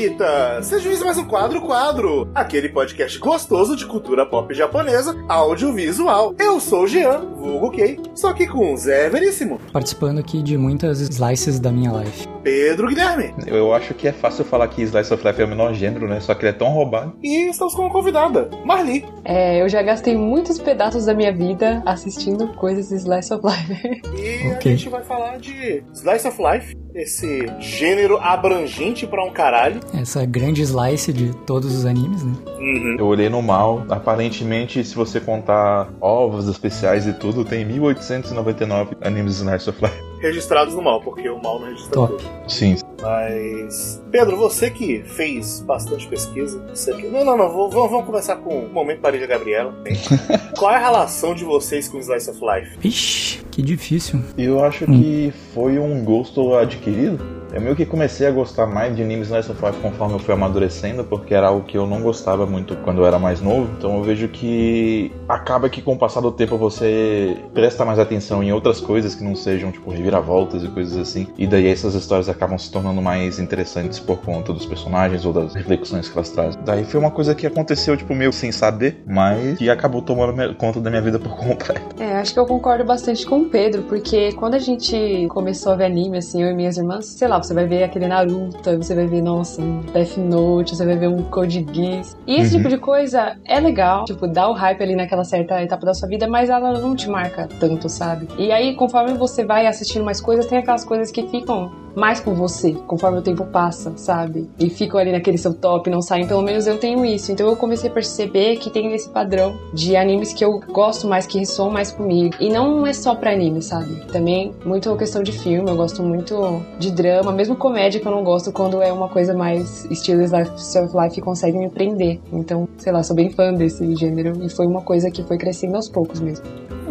bem-vinda! Seja bem mais um Quadro Quadro, aquele podcast gostoso de cultura pop japonesa, audiovisual. Eu sou o Jean, vulgo Kei, estou aqui com o Zé Veríssimo. Participando aqui de muitas slices da minha life. Pedro Guilherme. Eu acho que é fácil falar que Slice of Life é o menor gênero, né? Só que ele é tão roubado. E estamos com uma convidada, Marli. É, eu já gastei muitos pedaços da minha vida assistindo coisas de Slice of Life. E Ok. a gente vai falar de Slice of Life, esse gênero abrangente pra um caralho. Essa grande slice de todos os animes, né? Uhum. Eu olhei no mal. Aparentemente, se você contar ovos especiais e tudo, tem 1899 animes de Slice of Life. Registrados no mal, porque o mal não registra Top. tudo. Sim. Mas. Pedro, você que fez bastante pesquisa. Você que... Não, não, não. vou- Vamos, vamos começar com o momento Parede Gabriela. hein? Qual é a relação de vocês com Slice of Life? Ixi, que difícil. Eu acho que foi um gosto adquirido. Eu meio que comecei a gostar mais de animes Slice of Life conforme eu fui amadurecendo, porque era algo que eu não gostava muito quando eu era mais novo. Então eu vejo que acaba que com o passar do tempo você presta mais atenção em outras coisas que não sejam, tipo, reviravoltas e coisas assim. E daí essas histórias acabam se tornando mais interessantes por conta dos personagens ou das reflexões que elas trazem. Daí foi uma coisa que aconteceu, tipo, meio sem saber, mas que acabou tomando conta da minha vida por completo. É, acho que eu concordo bastante com o Pedro, porque quando a gente começou a ver anime, assim, eu e minhas irmãs, sei lá, você vai ver aquele Naruto, você vai ver, nossa, um Death Note, você vai ver um Code Geass. E esse Uhum. tipo de coisa é legal, tipo, dá o hype ali naquela certa etapa da sua vida, mas ela não te marca tanto, sabe? E aí, conforme você vai assistindo mais coisas, tem aquelas coisas que ficam mais com você, conforme o tempo passa, sabe? E ficam ali naquele seu top, não saem. Pelo menos eu tenho isso. Então eu comecei a perceber que tem esse padrão de animes que eu gosto mais, que ressoam mais comigo. E não é só pra anime, sabe? Também muito questão de filme, eu gosto muito de drama, mesmo comédia que eu não gosto quando é uma coisa mais estilo of Life consegue me prender. Então, sei lá, sou bem fã desse gênero e foi uma coisa que foi crescendo aos poucos mesmo.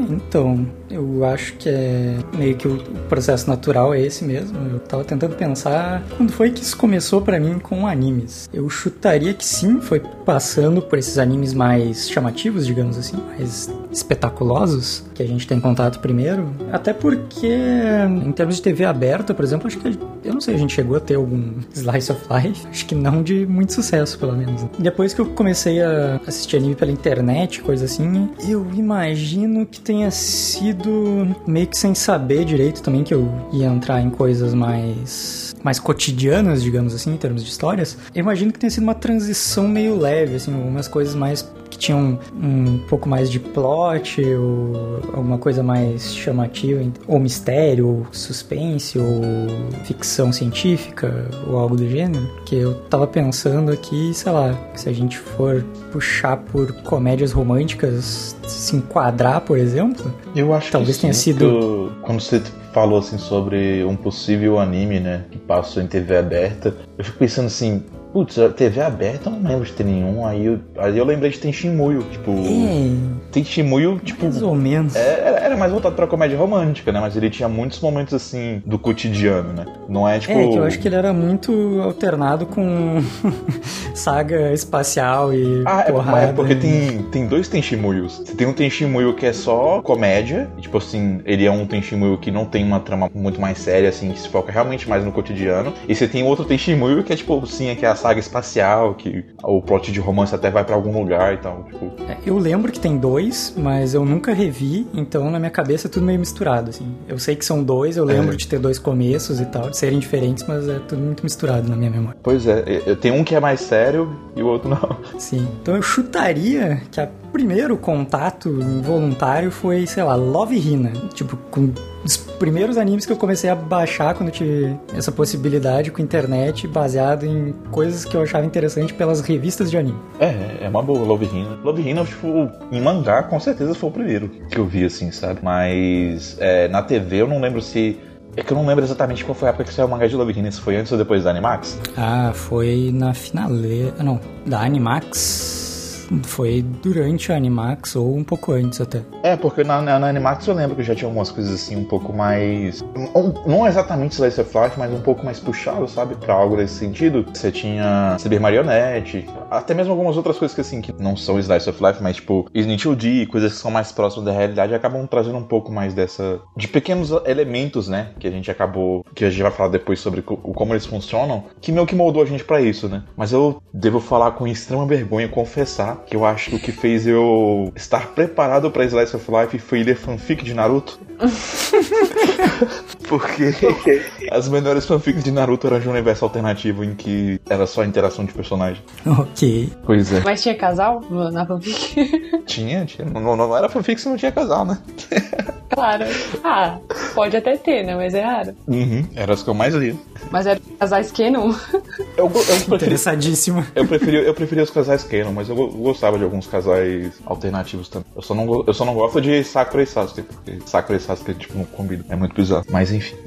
Então, eu acho que é meio que o processo natural é esse mesmo. Eu tava tentando pensar quando foi que isso começou pra mim com animes. Eu chutaria que sim, foi passando por esses animes mais chamativos, digamos assim, mais espetaculosos, que a gente tem contato primeiro. Até porque, em termos de TV aberta, por exemplo, acho que eu não sei, a gente chegou a ter algum Slice of Life, acho que não de muito sucesso, pelo menos. Depois que eu comecei a assistir anime pela internet, coisa assim, eu imagino que tenha sido meio que sem saber direito também que eu ia entrar em coisas mais mais cotidianas, digamos assim, em termos de histórias. Eu imagino que tenha sido uma transição meio leve, assim, algumas coisas mais tinham um pouco mais de plot ou alguma coisa mais chamativa, ou mistério, ou suspense, ou ficção científica, ou algo do gênero. Que eu tava pensando aqui, sei lá, se a gente for puxar por comédias românticas, se enquadrar, por exemplo, Eu acho Talvez que tenha sido- quando você falou assim sobre um possível anime, né, que passou em TV aberta, eu fico pensando assim, putz, TV aberta eu não lembro de ter nenhum, aí eu, aí eu lembrei de Tenshinmuyo, tipo, é, Tenshinmuyo, tipo, mais ou menos. é, era, era mais voltado pra comédia romântica, né, mas ele tinha muitos momentos assim, do cotidiano, né, não é tipo... É, que eu acho que ele era muito alternado com saga espacial e Ah, é, porrada. mas é porque tem, tem dois Tenshimuyos. Você tem um Tenshimuyo que é só comédia, e, tipo assim, ele é um Tenshimuyo que não tem uma trama muito mais séria, assim, que se foca realmente mais no cotidiano. E você tem outro Tenshimuyo que é, tipo, sim, que é a saga espacial, que o plot de romance até vai pra algum lugar e tal, tipo... É, Eu lembro que tem dois, mas eu nunca revi, então na minha cabeça é tudo meio misturado, assim. Eu sei que são dois, eu lembro É. de ter dois começos e tal, de serem diferentes, mas é tudo muito misturado na minha memória. Pois é, eu tenho um que é mais sério e o outro não. Sim. Então eu chutaria que o primeiro contato involuntário foi, sei lá, Love Hina. Tipo, com os primeiros animes que eu comecei a baixar quando tive essa possibilidade com internet, baseado em coisas que eu achava interessante pelas revistas de anime. É, é uma boa, Love Hina. Love Hina, tipo, em mangá, com certeza foi o primeiro que eu vi, assim, sabe? Mas é, na TV eu não lembro se. É que eu não lembro exatamente qual foi a época que saiu o mangá de Love Hina, se foi antes ou depois da Animax. Ah, foi na finaleira. Não, da Animax. Foi durante a Animax ou um pouco antes até. É, porque na, na, na Animax eu lembro que já tinha algumas coisas assim um pouco mais. Não, não exatamente Slice of Life, mas um pouco mais puxado, sabe? Pra algo desse sentido. Você tinha Cyber Marionette, até mesmo algumas outras coisas que assim, que não são Slice of Life, mas tipo Snitch D, coisas que são mais próximas da realidade, acabam trazendo um pouco mais dessa. de pequenos elementos, né? Que a gente acabou. que a gente vai falar depois sobre como eles funcionam, que meio que moldou a gente para isso, né? Mas eu devo falar com extrema vergonha e que eu acho que o que fez eu estar preparado para Slice of Life foi ler fanfic de Naruto. Porque okay. as melhores fanfics de Naruto eram de um universo alternativo em que era só interação de personagem. Ok. Pois é. Mas tinha casal na fanfic? Tinha, tinha. Não, não era fanfic se não tinha casal, né? Claro. Ah, pode até ter, né? Mas é raro. Uhum. Era as que eu mais li. Mas era casais canon? Eu, eu preferi, Interessadíssimo. Eu preferi, eu preferi os casais canon, mas eu gostava de alguns casais alternativos também. Eu só não, eu só não gosto de Sakura e Sasuke, porque Sakura e Sasuke, tipo, não combina. É muito bizarro. Mas enfim.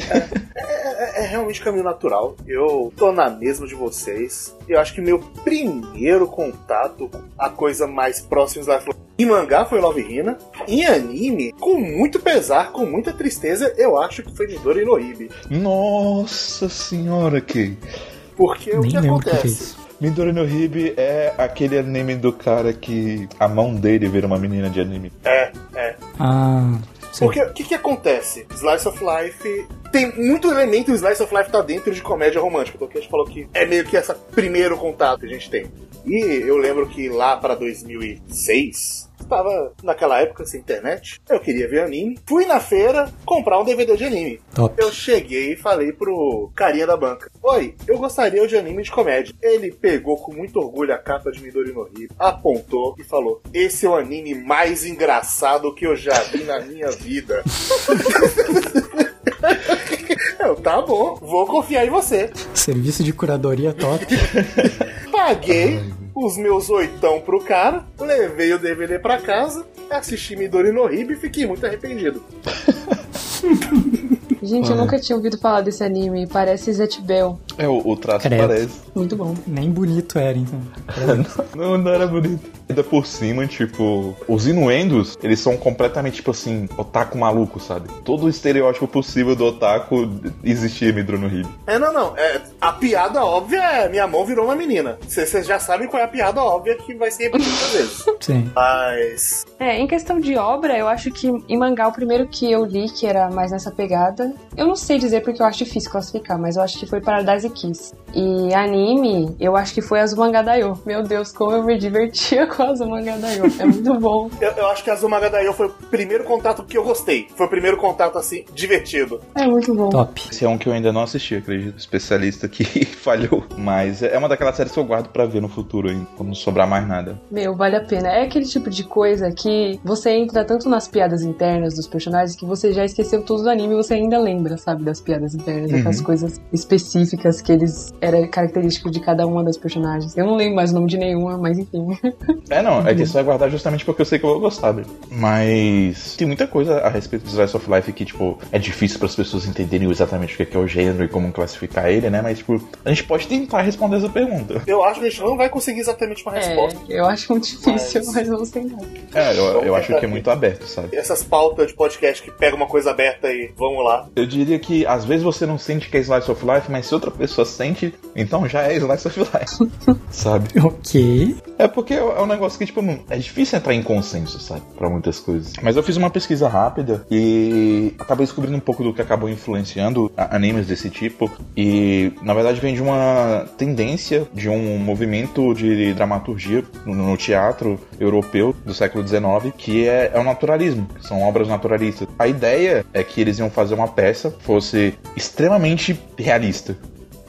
É, é, é realmente caminho natural. Eu tô na mesma de vocês. Eu acho que meu primeiro contato, a coisa mais próxima da em mangá foi Love Hina. Em anime, com muito pesar, com muita tristeza, eu acho que foi Midori no. Nossa senhora, que Porque Nem o que acontece? Midori no Hibi é aquele anime do cara que a mão dele vira uma menina de anime. É, é. Ah. Sim. Porque o que, que acontece? Slice of Life tem muito elemento o Slice of Life tá dentro de comédia romântica, porque a gente falou que é meio que esse primeiro contato que a gente tem. E eu lembro que lá para 2006, estava naquela época sem internet, eu queria ver anime, fui na feira comprar um DVD de anime. Top. Eu cheguei e falei pro carinha da banca: Oi, eu gostaria de anime de comédia. Ele pegou com muito orgulho a capa de Midori no Rio, apontou e falou: Esse é o anime mais engraçado que eu já vi na minha vida. Eu, tá bom, vou confiar em você. Serviço de curadoria top. Paguei os meus oitão pro cara, levei o DVD pra casa, assisti Midori no Hibi e fiquei muito arrependido. Gente, eu nunca tinha ouvido falar desse anime. Parece Zet Bell. É, o, o traço Credo. parece. Muito bom. Nem bonito era, então. não, não era bonito. Ainda por cima, tipo, os inuendos, eles são completamente, tipo assim, otaku maluco, sabe? Todo o estereótipo possível do otaku existia em Midro no Rio. É, não, não. É, a piada óbvia é minha mão virou uma menina. Vocês já sabem qual é a piada óbvia que vai ser repetida muitas vezes. Sim. Mas. É, em questão de obra, eu acho que em mangá o primeiro que eu li, que era mais nessa pegada, eu não sei dizer porque eu acho difícil classificar, mas eu acho que foi Paradise Kiss. E anime, eu acho que foi Azumanga Daioh. Meu Deus, como eu me divertia com Azumanga Daioh. É muito bom. eu, eu, acho que Azumanga Daioh foi o primeiro contato que eu gostei. Foi o primeiro contato, assim, divertido. É muito bom. Top. Esse é um que eu ainda não assisti, acredito. Especialista que falhou. Mas é uma daquelas séries que eu guardo para ver no futuro ainda, quando não sobrar mais nada. Meu, vale a pena. É aquele tipo de coisa que você entra tanto nas piadas internas dos personagens que você já esqueceu tudo do anime e você ainda lembra, sabe, das piadas internas, uhum. das coisas específicas que eles era característico de cada uma das personagens. Eu não lembro mais o nome de nenhuma, mas enfim. É, não, é que isso vai guardar justamente porque eu sei que eu vou gostar dele. Mas tem muita coisa a respeito do Slice of Life que, tipo, é difícil para as pessoas entenderem exatamente o que é o gênero e como classificar ele, né? Mas, tipo, a gente pode tentar responder essa pergunta. Eu acho que a gente não vai conseguir exatamente uma é, resposta. Eu acho muito difícil, mas, mas vamos tentar. É, eu, eu acho que é muito aberto, sabe? Essas pautas de podcast que pega uma coisa aberta e vamos lá. Eu diria que às vezes você não sente que é Slice of Life, mas se outra pessoa sente, então já é Slice of Life. sabe? Ok. É porque é um negócio que, tipo, é difícil entrar em consenso, sabe? Pra muitas coisas. Mas eu fiz uma pesquisa rápida e acabei descobrindo um pouco do que acabou influenciando animes desse tipo. E, na verdade, vem de uma tendência, de um movimento de dramaturgia no, teatro europeu do século XIX, que é, é o naturalismo, são obras naturalistas. A ideia é que eles iam fazer uma peça fosse extremamente realista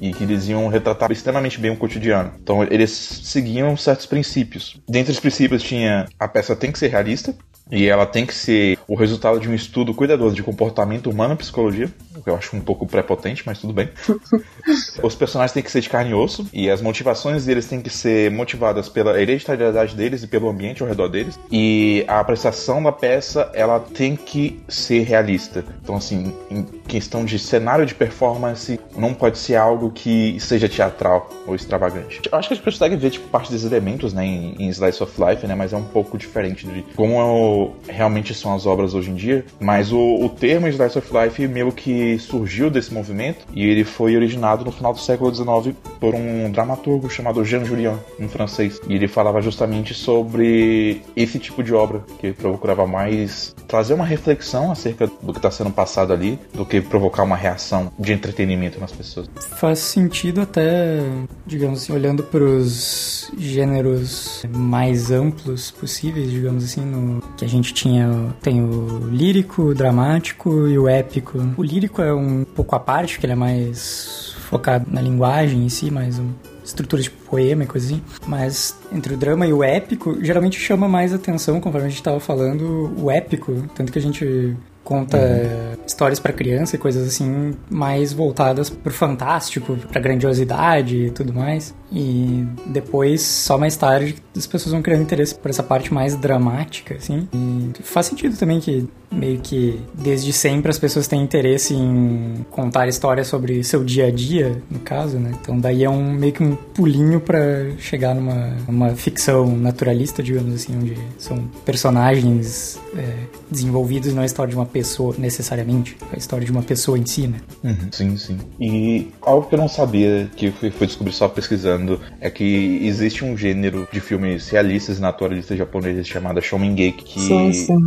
e que eles iam retratar extremamente bem o cotidiano. Então eles seguiam certos princípios. Dentre os princípios tinha a peça tem que ser realista, e ela tem que ser o resultado de um estudo cuidadoso de comportamento humano e psicologia. Que eu acho um pouco prepotente, mas tudo bem. Os personagens têm que ser de carne e osso, e as motivações deles têm que ser motivadas pela hereditariedade deles e pelo ambiente ao redor deles. E a apreciação da peça, ela tem que ser realista. Então, assim, em questão de cenário de performance, não pode ser algo que seja teatral ou extravagante. Eu acho que a gente consegue ver, tipo, parte desses elementos, né, em, em Slice of Life, né, mas é um pouco diferente de como realmente são as obras hoje em dia. Mas o, o termo Slice of Life meio que surgiu desse movimento e ele foi originado no final do século XIX por um dramaturgo chamado Jean Julien, um francês. E ele falava justamente sobre esse tipo de obra, que procurava mais trazer uma reflexão acerca do que está sendo passado ali, do que provocar uma reação de entretenimento nas pessoas. Faz sentido até, digamos assim, olhando para os gêneros mais amplos possíveis, digamos assim, no que a gente tinha, tem o lírico, o dramático e o épico. O lírico é um pouco à parte, que ele é mais focado na linguagem em si, mais um estrutura de poema e coisa assim. Mas entre o drama e o épico, geralmente chama mais atenção, conforme a gente estava falando, o épico. Tanto que a gente conta uhum. histórias para criança e coisas assim mais voltadas pro fantástico, pra grandiosidade e tudo mais. E depois, só mais tarde, as pessoas vão criando interesse por essa parte mais dramática, assim. E faz sentido também que meio que desde sempre as pessoas têm interesse em contar histórias sobre seu dia a dia, no caso, né? Então daí é um meio que um pulinho para chegar numa uma ficção naturalista, digamos assim, onde são personagens é, desenvolvidos não é a história de uma pessoa necessariamente, é a história de uma pessoa em si, né? Uhum, sim, sim. E algo que eu não sabia, que eu fui descobrir só pesquisando, é que existe um gênero de filmes realistas e naturalistas japoneses chamado Shomengeki, que sim, sim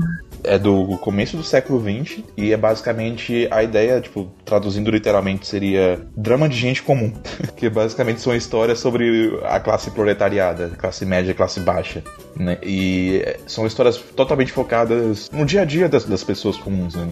é do começo do século XX e é basicamente a ideia, tipo, traduzindo literalmente, seria drama de gente comum. que basicamente são histórias sobre a classe proletariada, classe média, classe baixa. Né? E são histórias totalmente focadas no dia a dia das, das pessoas comuns, né?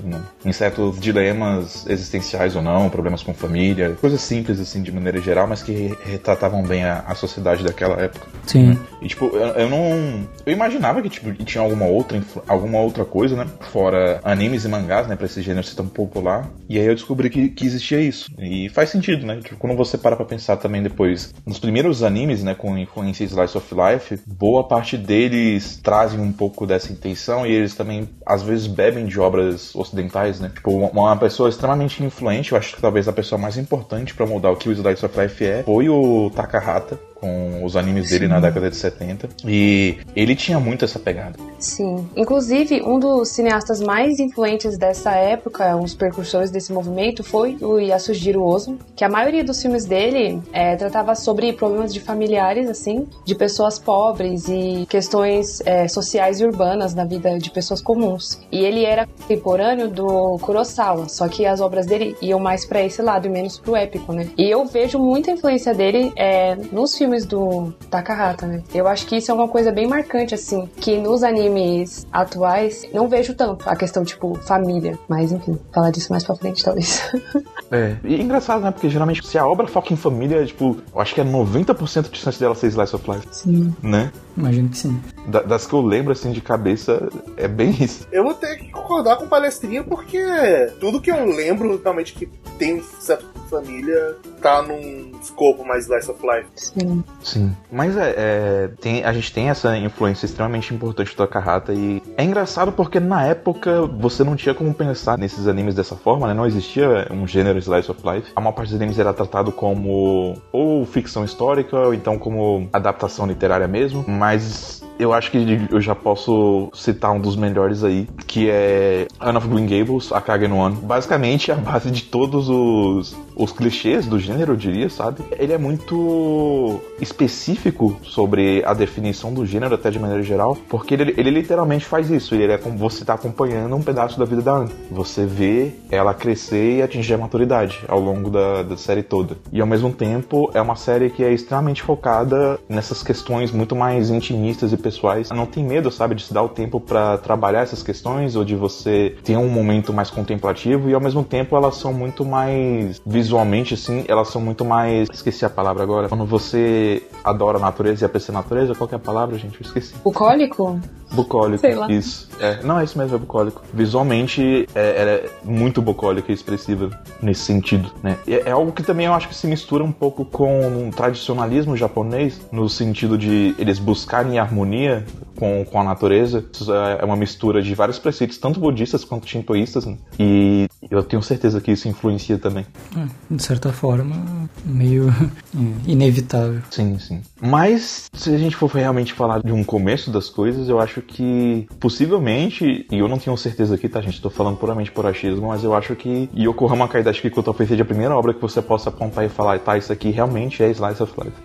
em certos dilemas existenciais ou não, problemas com família, coisas simples assim de maneira geral, mas que retratavam bem a, a sociedade daquela época. Sim. Né? E tipo, eu, eu, não. Eu imaginava que tipo, tinha alguma outra, alguma outra coisa, né? Fora animes e mangás, né? Pra esse gênero ser tão popular. E aí eu descobri que, que existia isso. E faz sentido, né? Tipo, quando você para pra pensar também depois, nos primeiros animes, né? Com influência Slice of Life, boa parte deles trazem um pouco dessa intenção e eles também, às vezes, bebem de obras ocidentais, né? Tipo, uma pessoa extremamente influente, eu acho que talvez a pessoa mais importante para mudar o que o Slice of Life é, foi o Takahata, com os animes dele Sim. na década de 70. E ele tinha muito essa pegada. Sim. Inclusive, um dos cineastas mais influentes dessa época, um dos percursores desse movimento, foi o Yasujiro Ozu, que a maioria dos filmes dele é, tratava sobre problemas de familiares, assim, de pessoas pobres e questões é, sociais e urbanas na vida de pessoas comuns. E ele era contemporâneo do Kurosawa, só que as obras dele iam mais para esse lado e menos pro épico, né? E eu vejo muita influência dele é, nos filmes filmes do Takahata, né? Eu acho que isso é uma coisa bem marcante, assim, que nos animes atuais não vejo tanto a questão, tipo, família. Mas, enfim, falar disso mais pra frente, talvez. é, e é engraçado, né? Porque geralmente, se a obra foca em família, tipo, eu acho que é 90% de chance dela ser Slice of Life. Sim. Né? Imagino que sim. Da, das que eu lembro, assim, de cabeça, é bem isso. Eu vou ter que concordar com palestrinha, porque tudo que eu lembro, realmente, que tem um certo família, tá num escopo mais Slice of Life. Sim. Sim. Mas é, é, tem, a gente tem essa influência extremamente importante do Akahata e é engraçado porque na época você não tinha como pensar nesses animes dessa forma, né? Não existia um gênero Slice of Life. A maior parte dos animes era tratado como ou ficção histórica ou então como adaptação literária mesmo, mas eu acho que eu já posso citar um dos melhores aí, que é Anne of Green Gables, a Kage no One. Basicamente, a base de todos os, os clichês do gênero, eu diria, sabe? Ele é muito específico sobre a definição do gênero, até de maneira geral, porque ele, ele literalmente faz isso. Ele é como você tá acompanhando um pedaço da vida da Anne. Você vê ela crescer e atingir a maturidade ao longo da, da série toda. E ao mesmo tempo, é uma série que é extremamente focada nessas questões muito mais intimistas e pessoais. Não tem medo, sabe, de se dar o tempo para trabalhar essas questões ou de você ter um momento mais contemplativo e ao mesmo tempo elas são muito mais visualmente, assim, elas são muito mais. Esqueci a palavra agora. Quando você adora a natureza e aprecia a natureza, qual que é a palavra, gente? Eu esqueci. Bucólico? Bucólico, Sei lá. isso. É, não, é isso mesmo, é bucólico. Visualmente, é, ela é muito bucólica e expressiva nesse sentido, né? É, é algo que também eu acho que se mistura um pouco com um tradicionalismo japonês, no sentido de eles buscarem harmonia com, com a natureza. É é uma mistura de vários preceitos, tanto budistas quanto shintoístas, né? E eu tenho certeza que isso influencia também. Hum, De certa forma, meio é, inevitável. Sim, sim. Mas se a gente for realmente falar de um começo das coisas, eu acho que possivelmente, e eu não tenho certeza aqui, tá, gente? Tô falando puramente por achismo, mas eu acho que Yokohama Kaidashi Kikoto talvez seja a primeira obra que você possa apontar e falar, tá, isso aqui realmente é Slice of Life.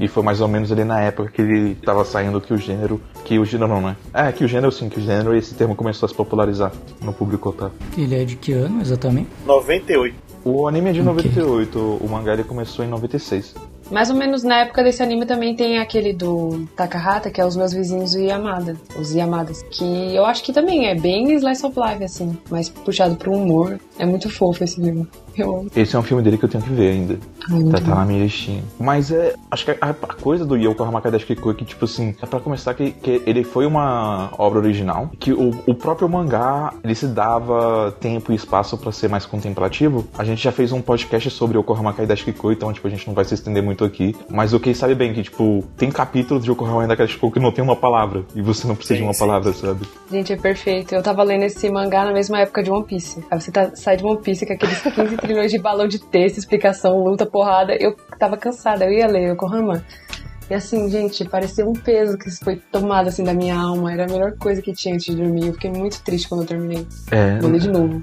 E foi mais ou menos ali na época que ele tava saindo que o gênero. Que o gênero não, né? É, que o gênero sim, que o gênero, esse termo começou a se popularizar no público otaku. Ele é de que ano exatamente? 98. O anime é de Ok. 98, o mangá ele começou em 96. Mais ou menos na época desse anime também tem aquele do Takahata, que é os meus vizinhos do Yamada, os Yamadas, que eu acho que também é bem slice of life, assim, mas puxado pro humor. É muito fofo esse livro. Eu amo. Esse é um filme dele que eu tenho que ver ainda. Ai, muito Tá, tá na minha listinha. Mas é. Acho que a, a coisa do Yokohama Kaidashi Kikoi é que, tipo assim, é pra começar que, que ele foi uma obra original. Que o, o próprio mangá ele se dava tempo e espaço pra ser mais contemplativo. A gente já fez um podcast sobre Yokohama Kaidashi Kikoi, então, tipo, a gente não vai se estender muito aqui. Mas o que sabe bem que, tipo, tem capítulos de Yokohama Kaidashi Kikoi que não tem uma palavra. E você não precisa Sim, de uma sim. palavra, sabe? Gente, é perfeito. Eu tava lendo esse mangá na mesma época de One Piece. Aí você tá, sai de One Piece com aqueles 15 trilhões de balão de texto, explicação, luta, porrada. Eu tava cansada, eu ia ler Yokohama. E assim, gente, parecia um peso que foi tomado assim da minha alma. Era a melhor coisa que tinha antes de dormir. Eu fiquei muito triste quando eu terminei. É. Vou ler de novo.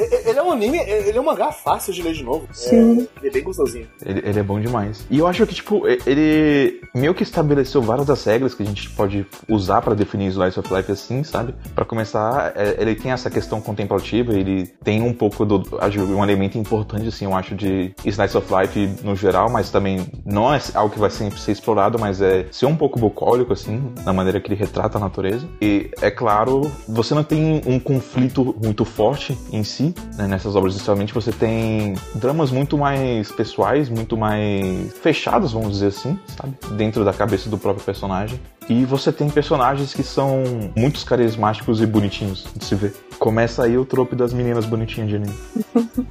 Ele é um anime, ele é um mangá fácil de ler de novo. Sim. É, ele é bem gostosinho. Ele, ele é bom demais. E eu acho que, tipo, ele meio que estabeleceu várias das regras que a gente pode usar pra definir Slice of Life assim, sabe? Pra começar, é, ele tem essa questão contemplativa, ele tem um pouco do. um elemento importante, assim, eu acho, de Slice of Life no geral, mas também não é algo que vai sempre ser explorado, mas é ser um pouco bucólico, assim, na maneira que ele retrata a natureza. E, é claro, você não tem um conflito muito forte em si, né, nessas obras, inicialmente, você tem dramas muito mais pessoais, muito mais fechados, vamos dizer assim, sabe? Dentro da cabeça do próprio personagem. E você tem personagens que são muito carismáticos e bonitinhos de se ver. Começa aí o trope das meninas bonitinhas de anime.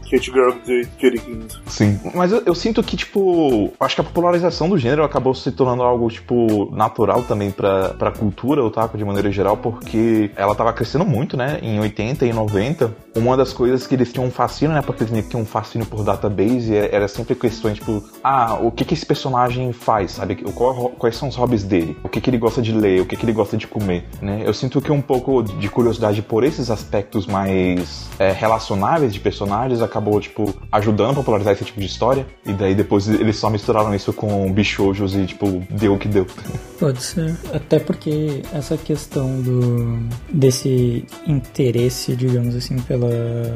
Cute Girl do Cutie Kings. Sim. Mas eu, eu sinto que, tipo, acho que a popularização do gênero acabou se tornando algo, tipo, natural também pra, pra cultura otaku de maneira geral, porque ela tava crescendo muito, né? Em 80 e 90. Uma das coisas que eles tinham um fascínio, né? Porque eles tinham um fascínio por database, é- era sempre questões, tipo, ah, o que que esse personagem faz, sabe? Qual- quais são os hobbies dele? O que que ele gosta de ler? O que que ele gosta de comer, né? Eu sinto que um pouco de curiosidade por esses aspectos mais é, relacionáveis de personagens acabou, tipo, ajudando a popularizar esse tipo de história. E daí depois eles só misturaram isso com bichojos e, tipo, deu o que deu. Pode ser. Até porque essa questão do desse interesse, digamos assim, pela.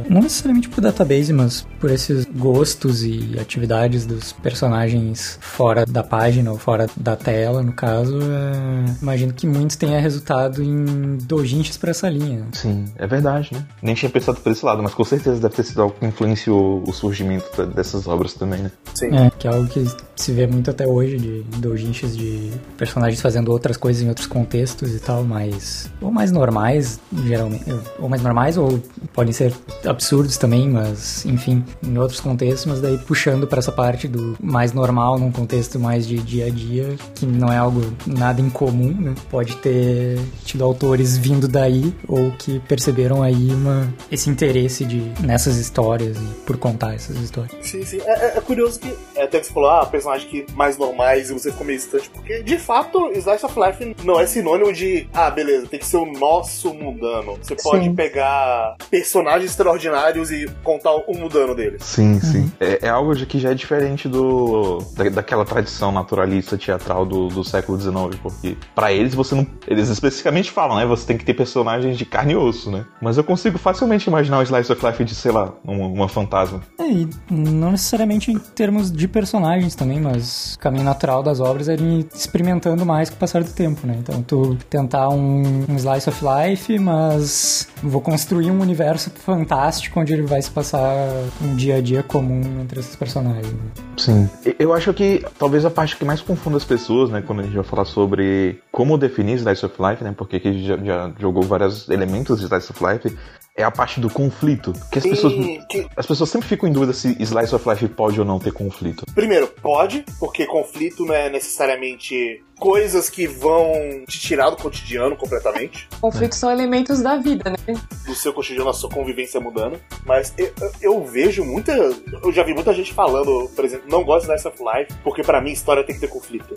Não necessariamente por database, mas por esses gostos e atividades dos personagens fora da página ou fora da tela, no caso, é... imagino que muitos tenha resultado em dojinshis pra essa linha. Sim, é verdade, né? Nem tinha pensado por esse lado, mas com certeza deve ter sido algo que influenciou o surgimento dessas obras também, né? Sim. É, que é algo que se vê muito até hoje de dojinshis de personagens fazendo outras coisas em outros contextos e tal, mas ou mais normais, geralmente, ou mais normais ou podem ser absurdos também, mas enfim, em outros contextos, mas daí puxando pra essa parte do mais normal num contexto mais de dia a dia, que não é algo nada incomum, né? Pode ter tido autores vindo daí ou que perceberam aí uma esse interesse de nessas histórias e por contar essas histórias. Sim, sim. É, é- é curioso que é, até que você falou, ah, personagens que mais normais e você ficou meio distante, porque de fato, Slice of Life não é sinônimo de, ah, beleza, tem que ser o nosso mundano. Você pode Sim. pegar personagens extraordinários e contar o mundano deles. Sim, sim. É, é algo que já é diferente do da, daquela tradição naturalista teatral do, do século XIX, porque para eles você não. Eles especificamente falam, né? Você tem que ter personagens de carne e osso, né? Mas eu consigo facilmente imaginar um Slice of Life de, sei lá, uma, uma fantasma. É, e não necessariamente em termos de personagens também, mas o caminho natural das obras é ir experimentando mais com o passar do tempo, né? Então tu tentar um, um Slice of Life, mas vou construir um universo fantástico onde ele vai se passar um dia a dia comum entre esses personagens. Sim. Eu acho que talvez a parte que mais confunda as pessoas, né, quando a gente vai falar sobre como definir Slice of Life, né, porque aqui já, já jogou vários elementos de Slice of Life, é a parte do conflito. Que as, pessoas, que... as pessoas sempre ficam em dúvida se Slice of Life pode ou não ter conflito. Primeiro, pode, porque conflito não é necessariamente coisas que vão te tirar do cotidiano completamente. Conflitos é. são elementos da vida, né? Do seu cotidiano, a sua convivência mudando. Mas eu, eu, vejo muita. Eu já vi muita gente falando, por exemplo, não gosto de Slice of Life, porque para mim história tem que ter conflito.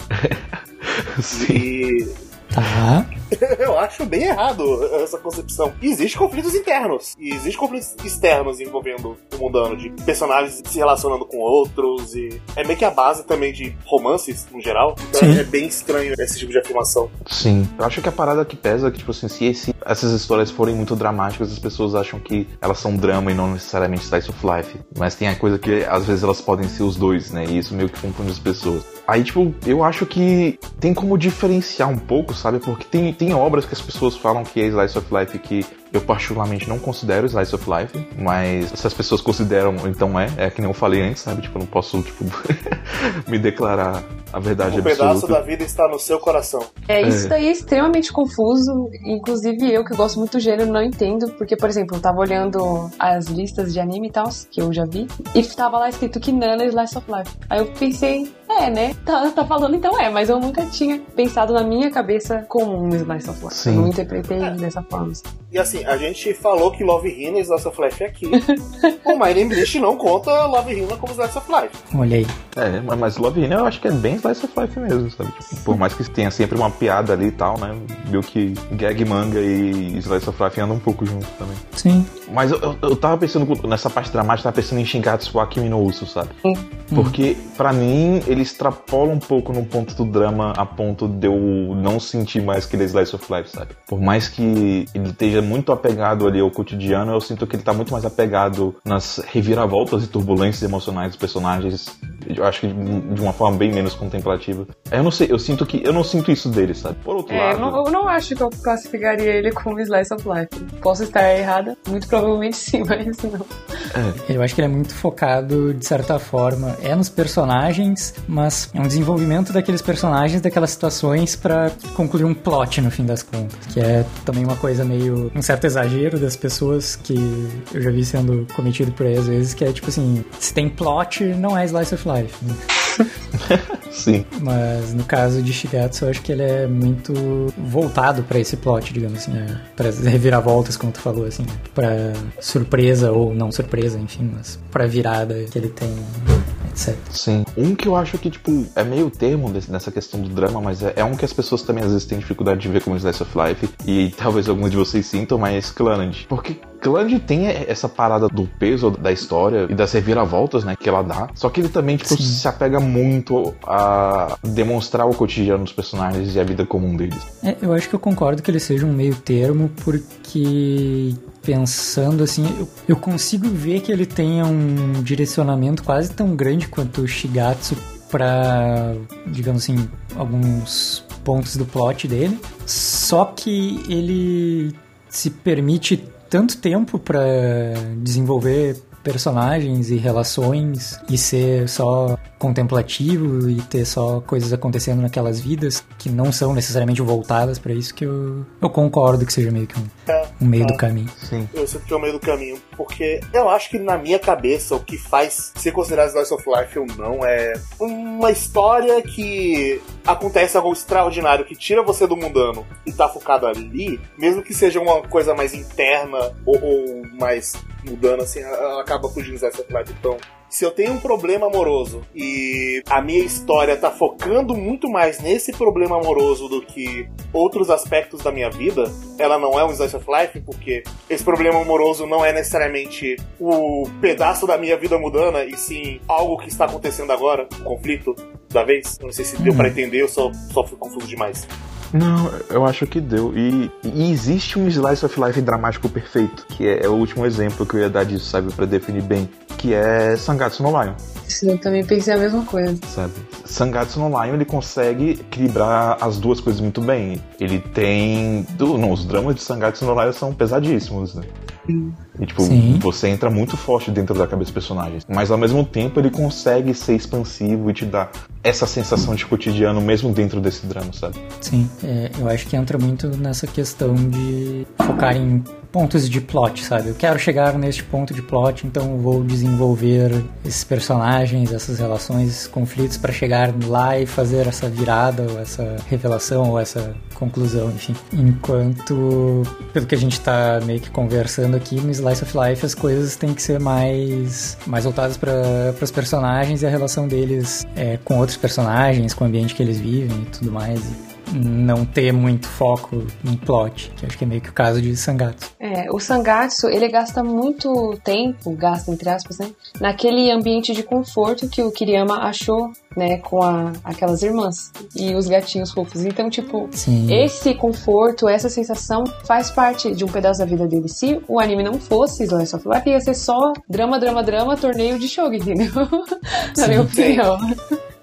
Sim. E Tá. Eu acho bem errado essa concepção. Existem conflitos internos. E existem conflitos externos envolvendo o mundano, de personagens se relacionando com outros. E é meio que a base também de romances, no geral. Então Sim. é bem estranho esse tipo de afirmação. Sim. Eu acho que a parada que pesa é que, tipo assim, se esse, essas histórias forem muito dramáticas, as pessoas acham que elas são drama e não necessariamente slice of life. Mas tem a coisa que às vezes elas podem ser os dois, né? E isso meio que confunde as pessoas. Aí, tipo, eu acho que tem como diferenciar um pouco, sabe? Porque tem, tem obras que as pessoas falam que é Slice of Life que eu particularmente não considero Slice of Life, mas se as pessoas consideram, então é. É que nem eu falei antes, sabe? Tipo, eu não posso, tipo, me declarar a verdade um absoluta. Um pedaço da vida está no seu coração. É, isso daí é extremamente confuso. Inclusive eu, que gosto muito do gênero, não entendo. Porque, por exemplo, eu tava olhando as listas de anime e tal, que eu já vi, e tava lá escrito que Nana é Slice of Life. Aí eu pensei, é, né? Tá, tá falando então é, mas eu nunca tinha pensado na minha cabeça como um Slice of Life. Sim. Eu não interpretei é. dessa forma. E assim, a gente falou que Love Hina e Slice of Life é aqui. o My Name List não conta Love Hina como Slice of Life. Olha aí. É, mas Love Hina eu acho que é bem Slice of Life mesmo, sabe? Tipo, por mais que tenha sempre uma piada ali e tal, né? Viu que gag manga e Slice of Life andam um pouco juntos também. Sim. Mas eu, eu, eu tava pensando, nessa parte dramática, tava pensando em Shingatsu Akimi no Uso, sabe? Sim. Porque, para mim, ele extrapola um pouco no ponto do drama a ponto de eu não sentir mais que ele é Slice of Life, sabe? Por mais que ele esteja muito apegado ali ao cotidiano, eu sinto que ele tá muito mais apegado nas reviravoltas e turbulências emocionais dos personagens. Eu acho que de uma forma bem menos contemplativa. Eu não sei, eu sinto que. Eu não sinto isso dele, sabe? Por outro é, lado. Eu não, eu não acho que eu classificaria ele como Slice of Life. Posso estar errada? Muito provavelmente sim, mas não. É. Eu acho que ele é muito focado, de certa forma, é nos personagens, mas é um desenvolvimento daqueles personagens, daquelas situações para concluir um plot no fim das contas. Que é também uma coisa meio. um certo exagero das pessoas que eu já vi sendo cometido por aí às vezes, que é tipo assim: se tem plot, não é Slice of Life. Né? Sim. Mas no caso de Shigatsu, eu acho que ele é muito voltado para esse plot, digamos assim, é, para reviravoltas, como tu falou, assim, para surpresa ou não surpresa, enfim, mas para virada que ele tem etc. Sim. Um que eu acho que, tipo, é meio termo nessa questão do drama, mas é, é, um que as pessoas também às vezes têm dificuldade de ver como Slice of Life, e talvez alguns de vocês sintam, mas Clannad. Porque Clannad tem essa parada do peso da história e das reviravoltas, né, que ela dá, só que ele também, tipo, Sim. se apega muito a demonstrar o cotidiano dos personagens e a vida comum deles. É, eu acho que eu concordo que ele seja um meio termo, porque pensando assim, eu, eu consigo ver que ele tenha um direcionamento quase tão grande quanto o Shigatsu para, digamos assim, alguns pontos do plot dele. Só que ele se permite tanto tempo para desenvolver personagens e relações e ser só contemplativo e ter só coisas acontecendo naquelas vidas que não são necessariamente voltadas para isso que eu, eu concordo que seja meio que um, é, um meio é, do caminho. Sim. Eu sinto que é o meio do caminho, porque eu acho que na minha cabeça o que faz ser considerado Slice of Life ou não é uma história que acontece algo extraordinário que tira você do mundano e tá focado ali, mesmo que seja uma coisa mais interna ou, ou mais mudando assim, ela acaba fugindo dessa Life. Então, se eu tenho um problema amoroso e a minha história tá focando muito mais nesse problema amoroso do que outros aspectos da minha vida, ela não é um slice of life, porque esse problema amoroso não é necessariamente o pedaço da minha vida mudando, e sim algo que está acontecendo agora, o conflito da vez. Não sei se deu para uhum. entender, eu só, só fui confuso demais. Não, eu acho que deu. E, e existe um slice of life dramático perfeito, que é, é, o último exemplo que eu ia dar disso, sabe, para definir bem, que é Sangatsu no Lion. Sim, eu também pensei a mesma coisa. Sabe? Sangatsu no Lion ele consegue equilibrar as duas coisas muito bem. Ele tem. Não, os dramas de Sangatsu no Lion são pesadíssimos, né? E, tipo, Sim. você entra muito forte dentro da cabeça dos personagens. Mas ao mesmo tempo ele consegue ser expansivo e te dar essa sensação de cotidiano mesmo dentro desse drama, sabe? Sim, é, eu acho que entra muito nessa questão de focar em pontos de plot, sabe? Eu quero chegar neste ponto de plot, então vou desenvolver esses personagens, essas relações, esses conflitos para chegar lá e fazer essa virada, ou essa revelação, ou essa conclusão, enfim. Enquanto, pelo que a gente tá meio que conversando aqui, no Slice of Life as coisas têm que ser mais, mais voltadas para os personagens e a relação deles é, com outros personagens, com o ambiente que eles vivem e tudo mais não ter muito foco em plot, que acho que é meio que o caso de Sangatsu. É, o Sangatsu, ele gasta muito tempo, gasta entre aspas, né, naquele ambiente de conforto que o Kiriyama achou, né, com a, aquelas irmãs e os gatinhos fofos. Então, tipo, Sim. esse conforto, essa sensação faz parte de um pedaço da vida dele. Se o anime não fosse Slice of Life, ia ser só drama, drama, drama, torneio de show, entendeu? Na minha opinião.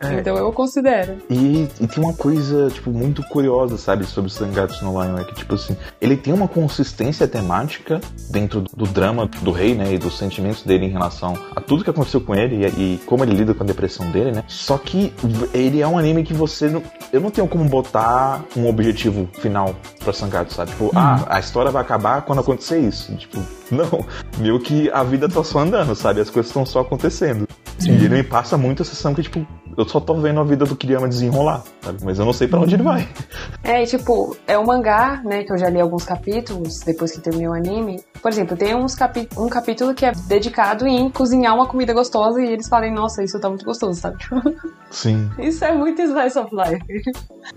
É. Então eu considero. E, e, tem uma coisa, tipo, muito curiosa, sabe, sobre Sangatsu no Lion, é que, tipo assim, ele tem uma consistência temática dentro do, drama do rei, né, e dos sentimentos dele em relação a tudo que aconteceu com ele e, e, como ele lida com a depressão dele, né. Só que ele é um anime que você não, eu não tenho como botar um objetivo final pra Sangatsu, sabe? Tipo, uhum. ah, a história vai acabar quando acontecer isso. Tipo, não. Meio que a vida tá só andando, sabe? As coisas estão só acontecendo. Sim. E ele me passa muito a sensação que, tipo, eu só tô vendo a vida do Kiriyama desenrolar, sabe? Mas eu não sei para onde ele vai. É, e, tipo, é um mangá, né, que eu já li alguns capítulos depois que terminei o anime. Por exemplo, tem uns capi um capítulo que é dedicado em cozinhar uma comida gostosa e eles falam, nossa, isso tá muito gostoso, sabe? Sim. Isso é muito slice of life.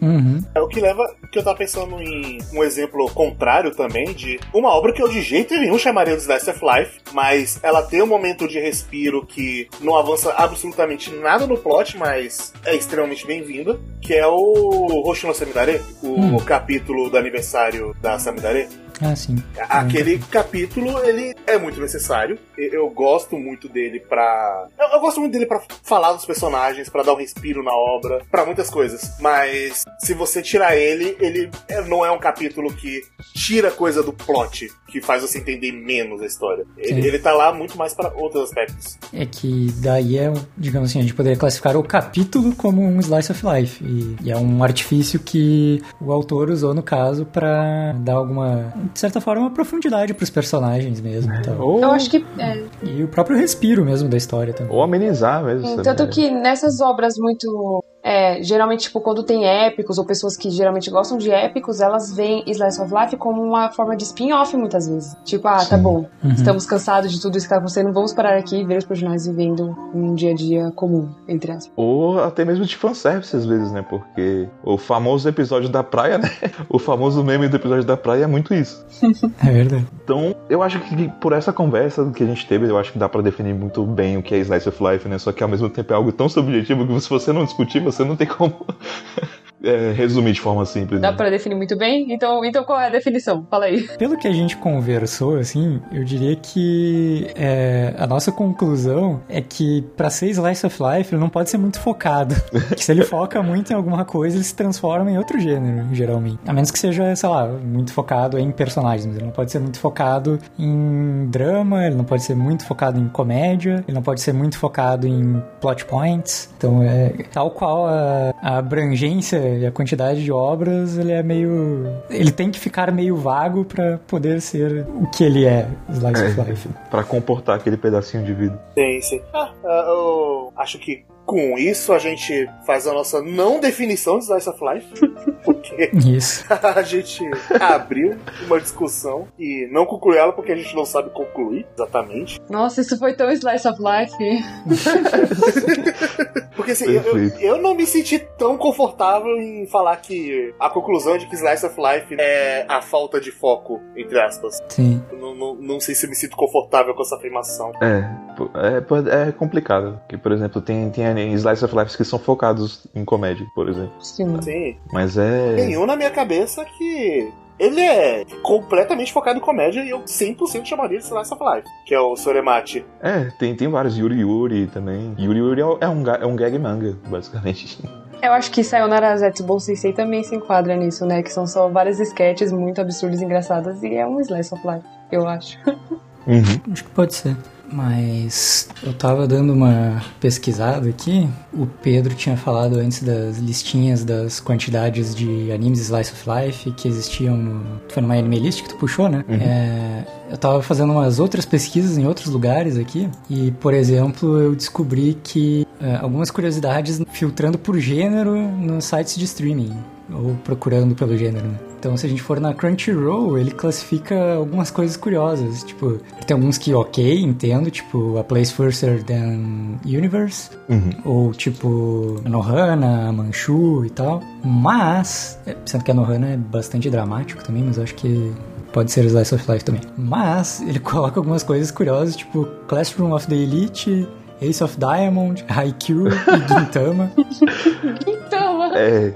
Uhum. É o que leva que eu tava pensando em um exemplo contrário também de uma obra que eu de jeito nenhum chamaria de slice of life, mas ela tem um momento de respiro que não avança absolutamente nada no plot, mas é extremamente bem-vinda, que é o Hoshino Samidare, o, hum. capítulo do aniversário da Samidare. Ah, sim. Aquele capítulo, ele é muito necessário. Eu gosto muito dele pra. Eu, eu gosto muito dele para falar dos personagens, para dar um respiro na obra, para muitas coisas. Mas se você tirar ele, ele não é um capítulo que tira coisa do plot, que faz você entender menos a história. Ele, ele tá lá muito mais para outros aspectos. É que daí é, digamos assim, a gente poderia classificar o capítulo como um slice of life. E, e é um artifício que o autor usou, no caso, para dar alguma de certa forma, uma profundidade pros personagens mesmo. Então. Ou... Eu acho que. É. E o próprio respiro mesmo da história também. Ou amenizar mesmo. Tanto que nessas obras muito é, geralmente, tipo, quando tem épicos, ou pessoas que geralmente gostam de épicos, elas veem Slice of Life como uma forma de spin-off, muitas vezes. Tipo, ah, tá Sim. tá bom, uhum. estamos cansados de tudo isso que tá acontecendo, vamos parar aqui e ver os personagens vivendo um dia a dia comum, entre aspas. Ou até mesmo de fanservice, às vezes, né? Porque o famoso episódio da praia, né? O famoso meme do episódio da praia é muito isso. é verdade. Então, eu acho que por essa conversa que a gente teve, eu acho que dá para definir muito bem o que é Slice of Life, né? Só que ao mesmo tempo é algo tão subjetivo que se você não discutir, você você não tem como é, resumir de forma simples. Dá né? pra definir muito bem? Então, então qual é a definição? Fala aí. Pelo que a gente conversou, assim, eu diria que é, a nossa conclusão é que para ser Slice of Life ele não pode ser muito focado. que se ele foca muito em alguma coisa, ele se transforma em outro gênero, geralmente. A menos que seja, sei lá, muito focado em personagens. Ele não pode ser muito focado em drama, ele não pode ser muito focado em comédia, ele não pode ser muito focado em plot points. Então, é tal qual a, a abrangência e a quantidade de obras, ele é meio. Ele tem que ficar meio vago para poder ser o que ele é, Slice é, of Life. Pra comportar aquele pedacinho de vida. Sim, sim. Ah, eu acho que com isso a gente faz a nossa não definição de Slice of Life. Porque isso. a gente abriu uma discussão e não concluiu ela porque a gente não sabe concluir exatamente. Nossa, isso foi tão Slice of Life. porque assim, eu, eu, não me senti tão confortável em falar que a conclusão de que Slice of Life é a falta de foco, entre aspas. Sim. Não, não, não sei se eu me sinto confortável com essa afirmação. É. é, é complicado. Porque, por exemplo, tem, tem Slice of Life que são focados em comédia, por exemplo. Sim. Sim. Mas é. Tem um na minha cabeça que. Ele é completamente focado em comédia e eu 100% chamaria de Slice of Life, que é o Soremate. É, tem, tem vários. Yuri Yuri também. Yuri Yuri é um, é um gag manga, basicamente. Eu acho que Sayonara Zetsubou Sensei também se enquadra nisso, né? Que são só várias sketches muito absurdas e engraçadas e é um slice of life, eu acho. Uhum. Acho que pode ser. Mas eu tava dando uma pesquisada aqui. O Pedro tinha falado antes das listinhas das quantidades de animes Slice of Life que existiam no. Foi numa anime list que tu puxou, né? É, eu tava fazendo umas outras pesquisas em outros lugares aqui. E, por exemplo, eu descobri que é, algumas curiosidades filtrando por gênero nos sites de streaming. Ou procurando pelo gênero, né? Então, se a gente for na Crunchyroll, ele classifica algumas coisas curiosas. Tipo, tem alguns que, ok, entendo, tipo, A Place Further Than Universe. Uhum. Ou, tipo, Nohana, Manchu e tal. Mas, é, sendo que a Nohana é bastante dramático também, mas eu acho que pode ser Slice of Life também. Mas, ele coloca algumas coisas curiosas, tipo, Classroom of the Elite... Ace of Diamond, Haikyuu e Gintama. Então, É,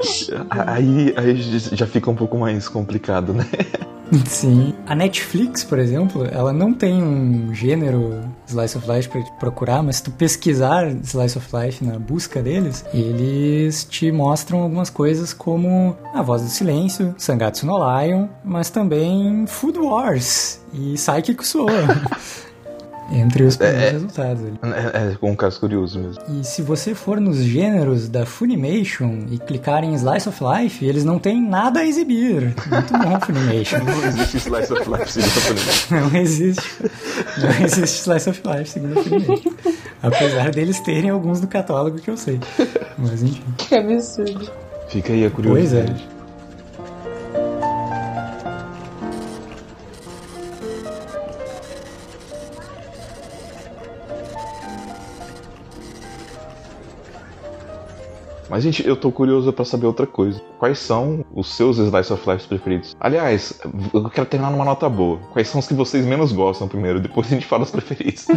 aí, aí já fica um pouco mais complicado, né? Sim. A Netflix, por exemplo, ela não tem um gênero Slice of Life pra te procurar, mas se tu pesquisar Slice of Life na busca deles, eles te mostram algumas coisas como A Voz do Silêncio, Sangatsu no Lion, mas também Food Wars e Psychic Soa. Entre os primeiros É. resultados. ali. É, é um caso curioso mesmo. E se você for nos gêneros da Funimation e clicar em Slice of Life, eles não têm nada a exibir. Muito bom, Funimation. Não existe Slice of Life segundo a Funimation. Não existe. Não existe Slice of Life, segundo a Funimation. Apesar deles terem alguns no catálogo que eu sei. Mas enfim. que absurdo. Fica aí a Pois curiosidade. é. Mas, gente, eu tô curioso pra saber outra coisa. Quais são os seus Slice of Life preferidos? Aliás, eu quero terminar numa nota boa. Quais são os que vocês menos gostam primeiro? Depois a gente fala os preferidos.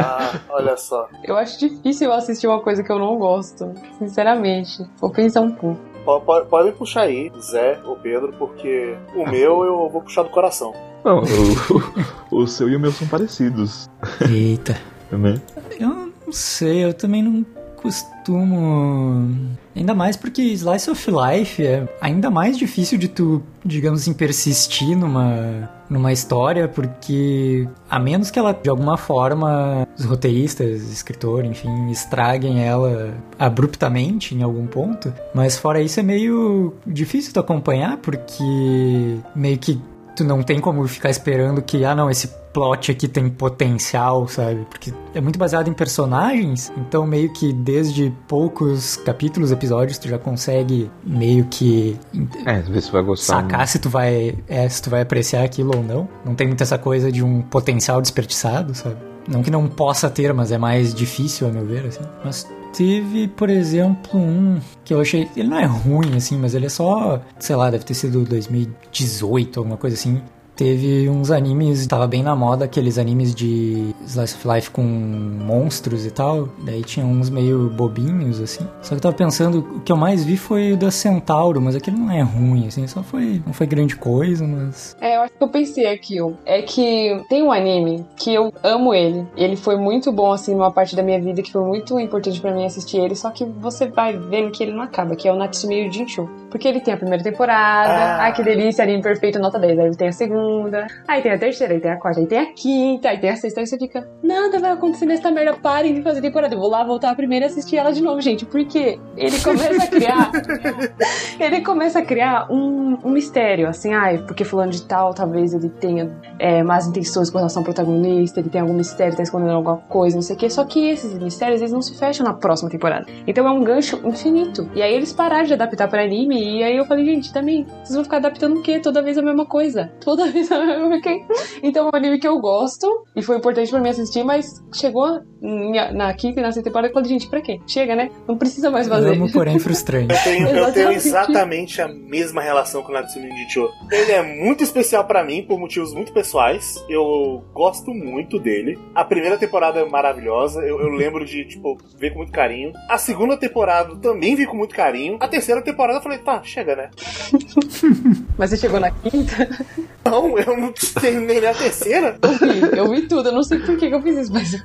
Ah, olha só. Eu acho difícil assistir uma coisa que eu não gosto, sinceramente. Vou pensar um pouco. Po- po- Podem puxar aí, Zé ou Pedro, porque o meu eu vou puxar do coração. Não, o, o seu e o meu são parecidos. Eita. Né? Eu não sei, eu também não costumo. Ainda mais porque Slice of Life é ainda mais difícil de tu, digamos assim, persistir numa, numa história, porque a menos que ela, de alguma forma, os roteiristas, escritor, enfim, estraguem ela abruptamente em algum ponto, mas fora isso é meio difícil tu acompanhar, porque meio que tu não tem como ficar esperando que, ah não, esse plot aqui tem potencial, sabe? Porque é muito baseado em personagens, então meio que desde poucos capítulos, episódios, tu já consegue meio que É, ver se vai gostar. sacar se tu vai, é, se tu vai apreciar aquilo ou não. Não tem muito essa coisa de um potencial desperdiçado, sabe? Não que não possa ter, mas é mais difícil, a meu ver, assim. Mas teve, por exemplo, um que eu achei. Ele não é ruim, assim, mas ele é só. Sei lá, deve ter sido 2018, alguma coisa assim. Teve uns animes, tava bem na moda aqueles animes de Slice of Life com monstros e tal. Daí tinha uns meio bobinhos, assim. Só que eu tava pensando, o que eu mais vi foi o da Centauro, mas aquele não é ruim, assim, só foi. Não foi grande coisa, mas. É, eu acho que eu pensei aqui, é que tem um anime que eu amo ele. Ele foi muito bom, assim, numa parte da minha vida que foi muito importante pra mim assistir ele, só que você vai vendo que ele não acaba, que é o Natsume Yujinshu. Porque ele tem a primeira temporada, Ah. ai que delícia, anime perfeito, nota 10. Aí ele tem a segunda, aí tem a terceira, aí tem a quarta, aí tem a quinta, aí tem a sexta, aí você fica, nada vai acontecer nessa merda, parem de fazer temporada. Eu vou lá voltar a primeira e assistir ela de novo, gente. Porque ele começa a criar ele começa a criar um, um mistério, assim, ai, porque fulano de tal, talvez ele tenha é, más intenções com relação ao protagonista, ele tem algum mistério, tá escondendo alguma coisa, não sei o quê. Só que esses mistérios, eles não se fecham na próxima temporada. Então é um gancho infinito. E aí eles pararam de adaptar pra anime, e aí eu falei, gente, também, vocês vão ficar adaptando o quê? Toda vez a mesma coisa. Toda vez a mesma coisa. Então é um anime que eu gosto, e foi importante pra mim assistir, mas chegou na, quinta e na sexta temporada, eu falei, gente, pra quê? Chega, né? Não precisa mais fazer. Amo, porém frustrante. Eu tenho, eu tenho Exatamente. a mesma relação com Natsu Ninjicho. Ele é muito especial pra mim por motivos muito pessoais. Eu gosto muito dele. A primeira temporada é maravilhosa. Eu, eu lembro de, tipo, ver com muito carinho. A segunda temporada também vi com muito carinho. A terceira temporada eu falei, tá, chega, né? Mas você chegou na quinta? Não, eu não terminei nem a terceira. Eu vi, eu vi tudo. Eu não sei por que, eu fiz isso, mas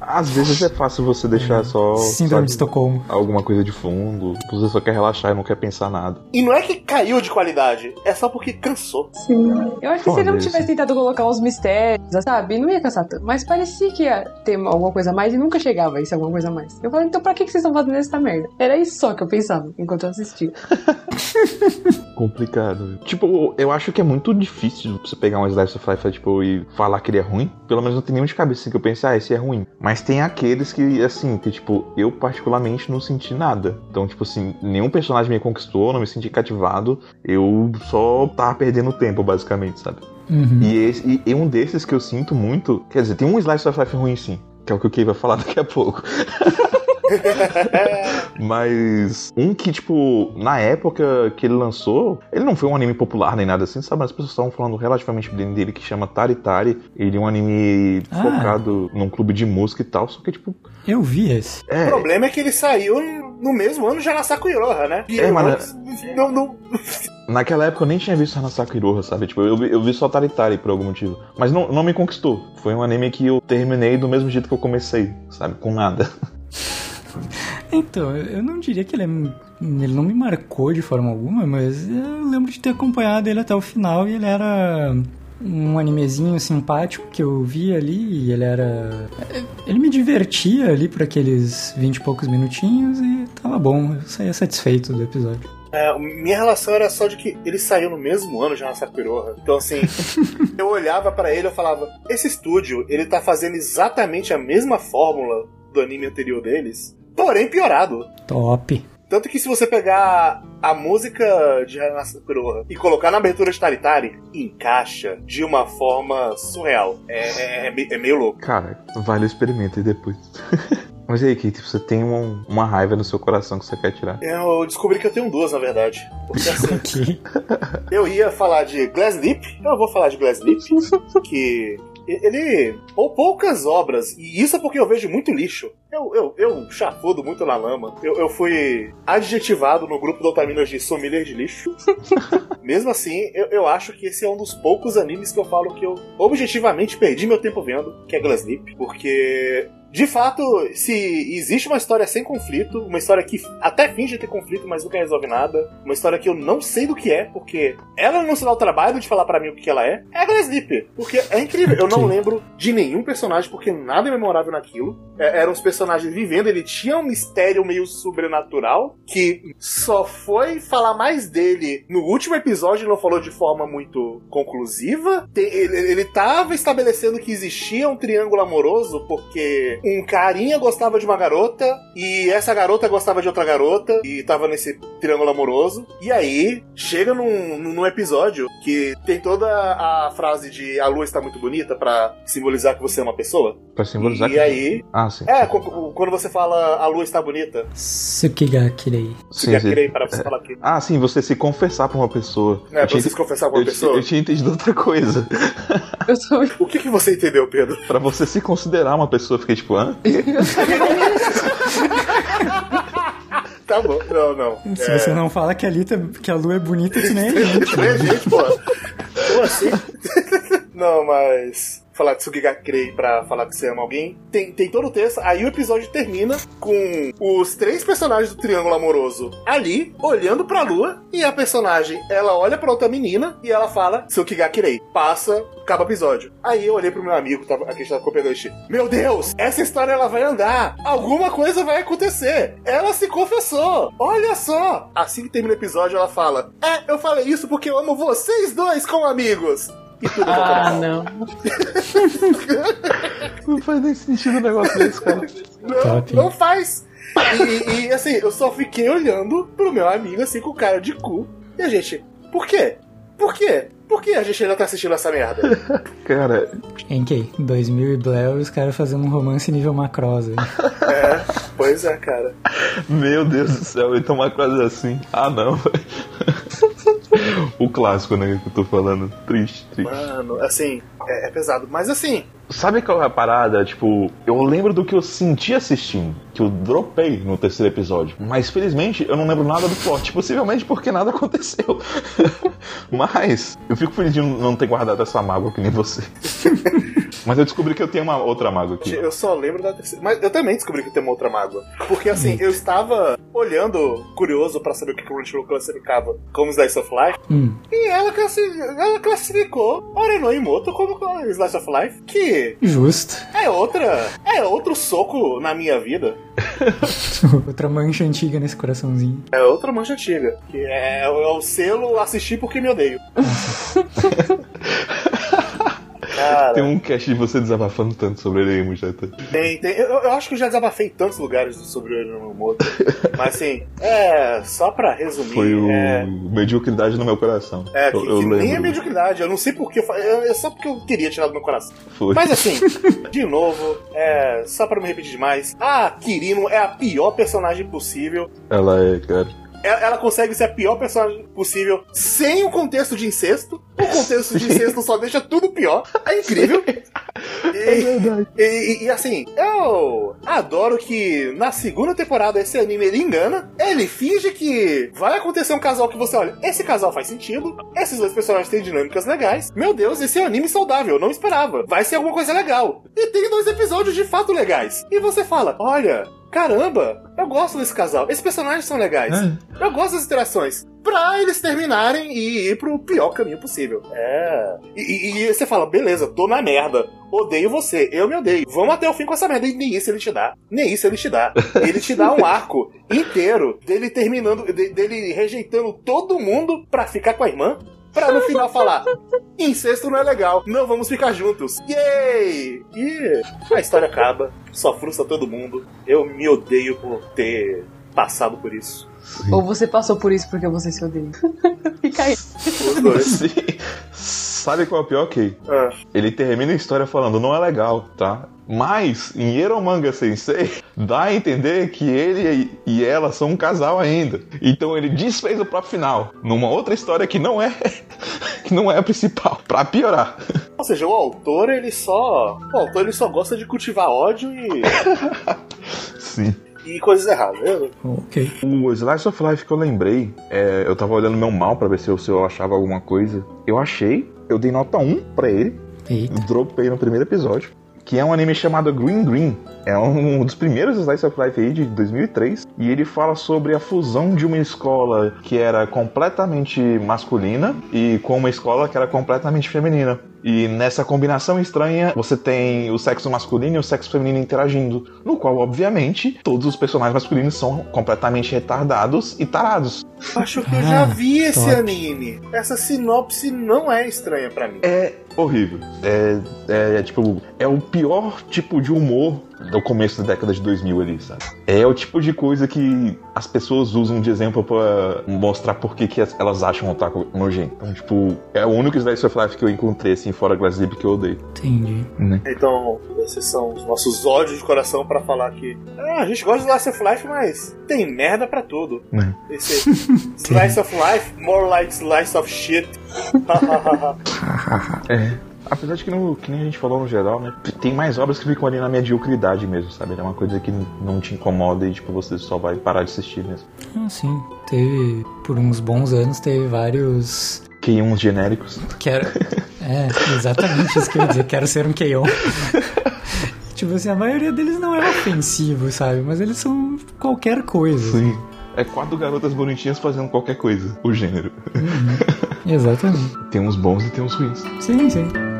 Às vezes é fácil você deixar só Síndrome sabe, de Estocolmo. alguma coisa de fundo. Você só quer relaxar e não quer pensar nada. E não é que caiu de qualidade, é só porque cansou. Sim. Eu acho que se ele não tivesse tentado colocar uns mistérios, sabe, não ia cansar tanto. Mas parecia que ia ter alguma coisa a mais e nunca chegava a isso, alguma coisa a mais. Eu falei, então pra que vocês estão fazendo essa merda? Era isso só que eu pensava enquanto eu assistia. Complicado. Tipo, eu acho que é muito difícil você pegar um Slice of Life tipo, e falar que ele é ruim. Pelo menos não tem nenhum de cabeça que eu pense, ah, esse é ruim. Mas tem aqueles que, assim, que, tipo, eu particularmente não senti nada. Então, tipo assim, nenhum personagem me conquistou, não me senti cativado. Eu só tava perdendo tempo, basicamente, sabe? Uhum. E, esse, e, e um desses que eu sinto muito. Quer dizer, tem um Slice of Life ruim sim. Que é o que o Kay vai falar daqui a pouco. Mas um que, tipo, na época que ele lançou, ele não foi um anime popular nem nada assim, sabe? Mas as pessoas estavam falando relativamente bem dele, que chama Tari Tari. Ele é um anime Ah. focado num clube de música e tal, só que, tipo, Eu vi esse. O é. problema é que ele saiu no mesmo ano já na Sakuyoha, né? E É, eu mano. não, não, Naquela época eu nem tinha visto Hanasaki Iroha, sabe? Tipo, eu, vi- eu vi só Tari Tari por algum motivo. Mas não, não me conquistou. Foi um anime que eu terminei do mesmo jeito que eu comecei, sabe? Com nada. Então, eu eu não diria que ele, é, ele não me marcou de forma alguma, mas eu lembro de ter acompanhado ele até o final e ele era um animezinho simpático que eu vi ali e ele era... Ele me divertia ali por aqueles 20 e poucos minutinhos e tava bom, eu saía satisfeito do episódio. É, minha relação era só de que ele saiu no mesmo ano já na Sakuyoha. Então, assim, eu olhava pra ele e eu falava: esse estúdio, ele tá fazendo exatamente a mesma fórmula do anime anterior deles, porém piorado. Top. Tanto que se você pegar a música de Hanasa Kuroha e colocar na abertura de Taritari, encaixa de uma forma surreal. É, é- é é meio louco. Cara, vale o experimento e depois. Mas aí, Kate, você tem uma, uma raiva no seu coração que você quer tirar? Eu descobri que eu tenho duas, na verdade. Porque assim, eu ia falar de Glass Lip, eu vou falar de Glass Lip, que ele. Ou poucas obras, e isso é porque eu vejo muito lixo. Eu, eu, eu chafudo muito na lama. Eu, eu fui adjetivado no grupo do Otaminas de sommelier de lixo. Mesmo assim, eu, eu acho que esse é um dos poucos animes que eu falo que eu objetivamente perdi meu tempo vendo, que é Glass Lip. Porque de fato, se existe uma história sem conflito, uma história que até finge ter conflito, mas nunca resolve nada, uma história que eu não sei do que é, porque ela não se dá o trabalho de falar pra mim o que ela é, é a Glass Sleep. Porque é incrível. Eu não lembro de nenhum personagem, porque nada é memorável naquilo. É, eram os personagens vivendo, ele tinha um mistério meio sobrenatural, que só foi falar mais dele no último episódio, não falou de forma muito conclusiva. Ele, ele tava estabelecendo que existia um triângulo amoroso, porque um carinha gostava de uma garota, e essa garota gostava de outra garota, e tava nesse triângulo amoroso. E aí, chega num, num episódio que tem toda a frase de a lua está muito bonita pra simbolizar que você é uma pessoa. Pra simbolizar E que... aí, Ah, sim. é, quando você fala a lua está bonita, Tsukigakirei. querer para você falar aqui. Ah, sim, você se confessar pra uma pessoa. É, eu, pra tinha, você se confessar com uma eu, pessoa. eu tinha entendido outra coisa. Eu sou. O que, que você entendeu, Pedro? pra você se considerar uma pessoa, eu fiquei tipo, hã? Tá bom, não, não. Se É, você não fala que a, Lita, que a lua é bonita, que nem a gente. É, gente, pô. Como assim? Não, mas. Falar de Sugigakirei pra falar que você ama alguém. Tem, tem todo o texto. Aí o episódio termina com os três personagens do Triângulo Amoroso ali, olhando pra lua. E a personagem, ela olha pra outra menina e ela fala Sugigakirei. Passa, acaba o episódio. Aí eu olhei pro meu amigo, tava, aqui estava copiando este. Meu Deus, essa história ela vai andar. Alguma coisa vai acontecer. Ela se confessou. Olha só. Assim que termina o episódio, ela fala: É, eu falei isso porque eu amo vocês dois como amigos. E Ah, não. Não faz nem sentido um negócio desse, cara. Não, Top. não faz. E, e, assim, eu só fiquei olhando pro meu amigo assim com cara de cu. E a gente, por quê? Por quê? Por que a gente ainda tá assistindo essa merda? Cara, Em que? 2000 e Blair, os caras fazendo um romance nível macrosa. É, pois é, cara. meu Deus do céu, então uma coisa assim. Ah, não, velho. o clássico, né, que eu tô falando. Triste, triste. Mano, assim, é, é pesado. Mas assim, Sabe qual é a parada? Tipo, eu lembro do que eu senti assistindo, que eu dropei no terceiro episódio. Mas felizmente eu não lembro nada do plot, possivelmente porque nada aconteceu. Mas eu fico feliz de não ter guardado essa mágoa que nem você. Mas eu descobri que eu tenho uma outra mágoa aqui. eu só lembro da terceira. Mas eu também descobri que tem uma outra mágoa. Porque assim, eu estava olhando, curioso pra saber o que o Crunchyroll classificava como Slice of Life. Hum. E ela, classi- ela classificou Orenoi Imoto como Slice of Life. Que Justo. é outra. É outro soco na minha vida. Outra mancha antiga nesse coraçãozinho. É outra mancha antiga. Que é, é o selo assistir porque me odeio. Cara, Tem um cast de você desabafando tanto sobre ele aí, Mujeta. tem, tem. Eu, eu acho que eu já desabafei em tantos lugares sobre o Orenoi Imoto. Mas assim, é. Só pra resumir. Foi o é, Mediocridade no meu coração. É, que, eu, eu que nem é mediocridade. Eu não sei eu- é só porque eu queria tirar do meu coração. Foi. Mas assim, de novo, é, só pra não me repetir demais, a Kirino é a pior personagem possível. Ela é, cara. Ela, ela consegue ser a pior personagem possível sem o contexto de incesto. O contexto de incesto só deixa tudo pior. É incrível. E, e- e, assim, eu adoro que na segunda temporada esse anime ele engana. Ele finge que vai acontecer um casal que você olha, esse casal faz sentido, esses dois personagens têm dinâmicas legais. Meu Deus, esse é um anime saudável, eu não esperava. Vai ser alguma coisa legal. E tem dois episódios de fato legais. E você fala, olha, caramba, eu gosto desse casal. Esses personagens são legais. Eu gosto das interações. Pra eles terminarem e ir pro pior caminho possível. É. E, e- e você fala, beleza, tô na merda. Odeio você, eu me odeio. Vamos até o fim com essa merda. E nem isso ele te dá. Nem isso ele te dá. Ele te dá um arco inteiro dele terminando, de- dele rejeitando todo mundo pra ficar com a irmã. Pra no final falar: incesto não é legal, não vamos ficar juntos. Yay! E a história acaba, só frustra todo mundo. Eu me odeio por ter passado por isso. Ou você passou por isso porque você se odeia. Fica aí. Os dois. Sim. Sabe qual é o pior, Kay? Ah. Ele termina a história falando, não é legal, tá? Mas, em Eromanga Sensei, dá a entender que ele e ela são um casal ainda. Então ele desfez o próprio final, numa outra história que não é que não é a principal, pra piorar. Ou seja, o autor ele só. O autor ele só gosta de cultivar ódio e, Sim. e coisas erradas. Eu- Ok. O Slice of Life que eu lembrei, é, eu tava olhando meu mal pra ver se eu, se eu achava alguma coisa. Eu achei, eu dei nota 1 pra ele, Eita. dropei no primeiro episódio, que é um anime chamado Green Green. É um dos primeiros Slice of Life aí de 2003 e ele fala sobre a fusão de uma escola que era completamente masculina e com uma escola que era completamente feminina. E nessa combinação estranha, você tem o sexo masculino e o sexo feminino interagindo, no qual, obviamente, todos os personagens masculinos são completamente retardados e tarados. Acho que eu já Ah, vi esse top. anime. Essa sinopse não é estranha pra mim. É horrível. É, é, é, tipo, é o pior tipo de humor do começo da década de 2000 ali, sabe? É o tipo de coisa que as pessoas usam de exemplo pra mostrar por que, que as- elas acham o otaku nojento. Então, tipo, é o único Slice of Life que eu encontrei, assim, fora Glass Zip que eu odeio. Entendi. Então, esses são os nossos ódios de coração pra falar que ah, a gente gosta de Slice of Life, mas tem merda pra tudo. Né? Esse Slice of Life, more like Slice of Shit. É. Apesar de que, no, que nem a gente falou no geral, né? Tem mais obras que ficam ali na mediocridade mesmo, sabe? É uma coisa que não te incomoda e, tipo, você só vai parar de assistir mesmo. Ah, sim. Teve, por uns bons anos, teve vários. Que uns genéricos. Quero. É, exatamente isso que eu ia dizer. Quero ser um Keion. tipo assim, a maioria deles não é ofensivo, sabe? Mas eles são qualquer coisa. Sim. É quatro garotas bonitinhas fazendo qualquer coisa, o gênero. Exatamente. Tem uns bons e tem uns ruins. Sim, sim.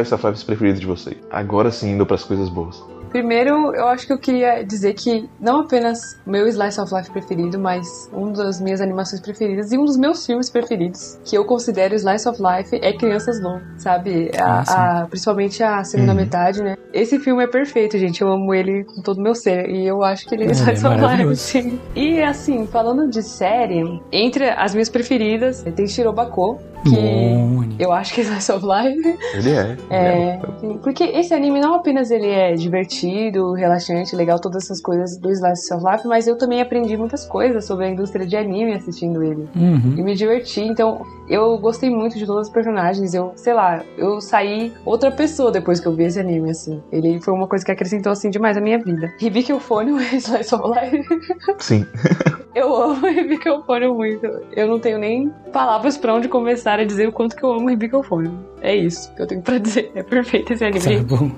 Of Life preferidos de vocês? Agora sim, indo pras coisas boas. Primeiro, eu acho que eu queria dizer que não apenas meu Slice of Life preferido, mas um das minhas animações preferidas e um dos meus filmes preferidos, que eu considero Slice of Life, é Crianças Low, sabe? A, Ah, a- principalmente a segunda Uhum. metade, né? Esse filme é perfeito, gente. Eu amo ele com todo o meu ser. E eu acho que ele é é Slice of Life, sim. E assim, falando de série, entre as minhas preferidas, tem Shirobako, que Bom eu acho que é Slice of Life. Ele é. ele É, sim, porque esse anime não apenas ele é divertido, relaxante, legal, todas essas coisas do Slice of Life, mas eu também aprendi muitas coisas sobre a indústria de anime assistindo ele. Uhum. E me diverti, então eu gostei muito de todos os personagens. Eu, sei lá, eu saí outra pessoa depois que eu vi esse anime, assim. Ele foi uma coisa que acrescentou, assim, demais à minha vida. Euphonium é Slice of Life. Sim. Eu amo Euphonium muito. Eu não tenho nem palavras pra onde começar a dizer o quanto que eu amo Euphonium. É isso que eu tenho pra dizer. É perfeito esse anime. Tá bom.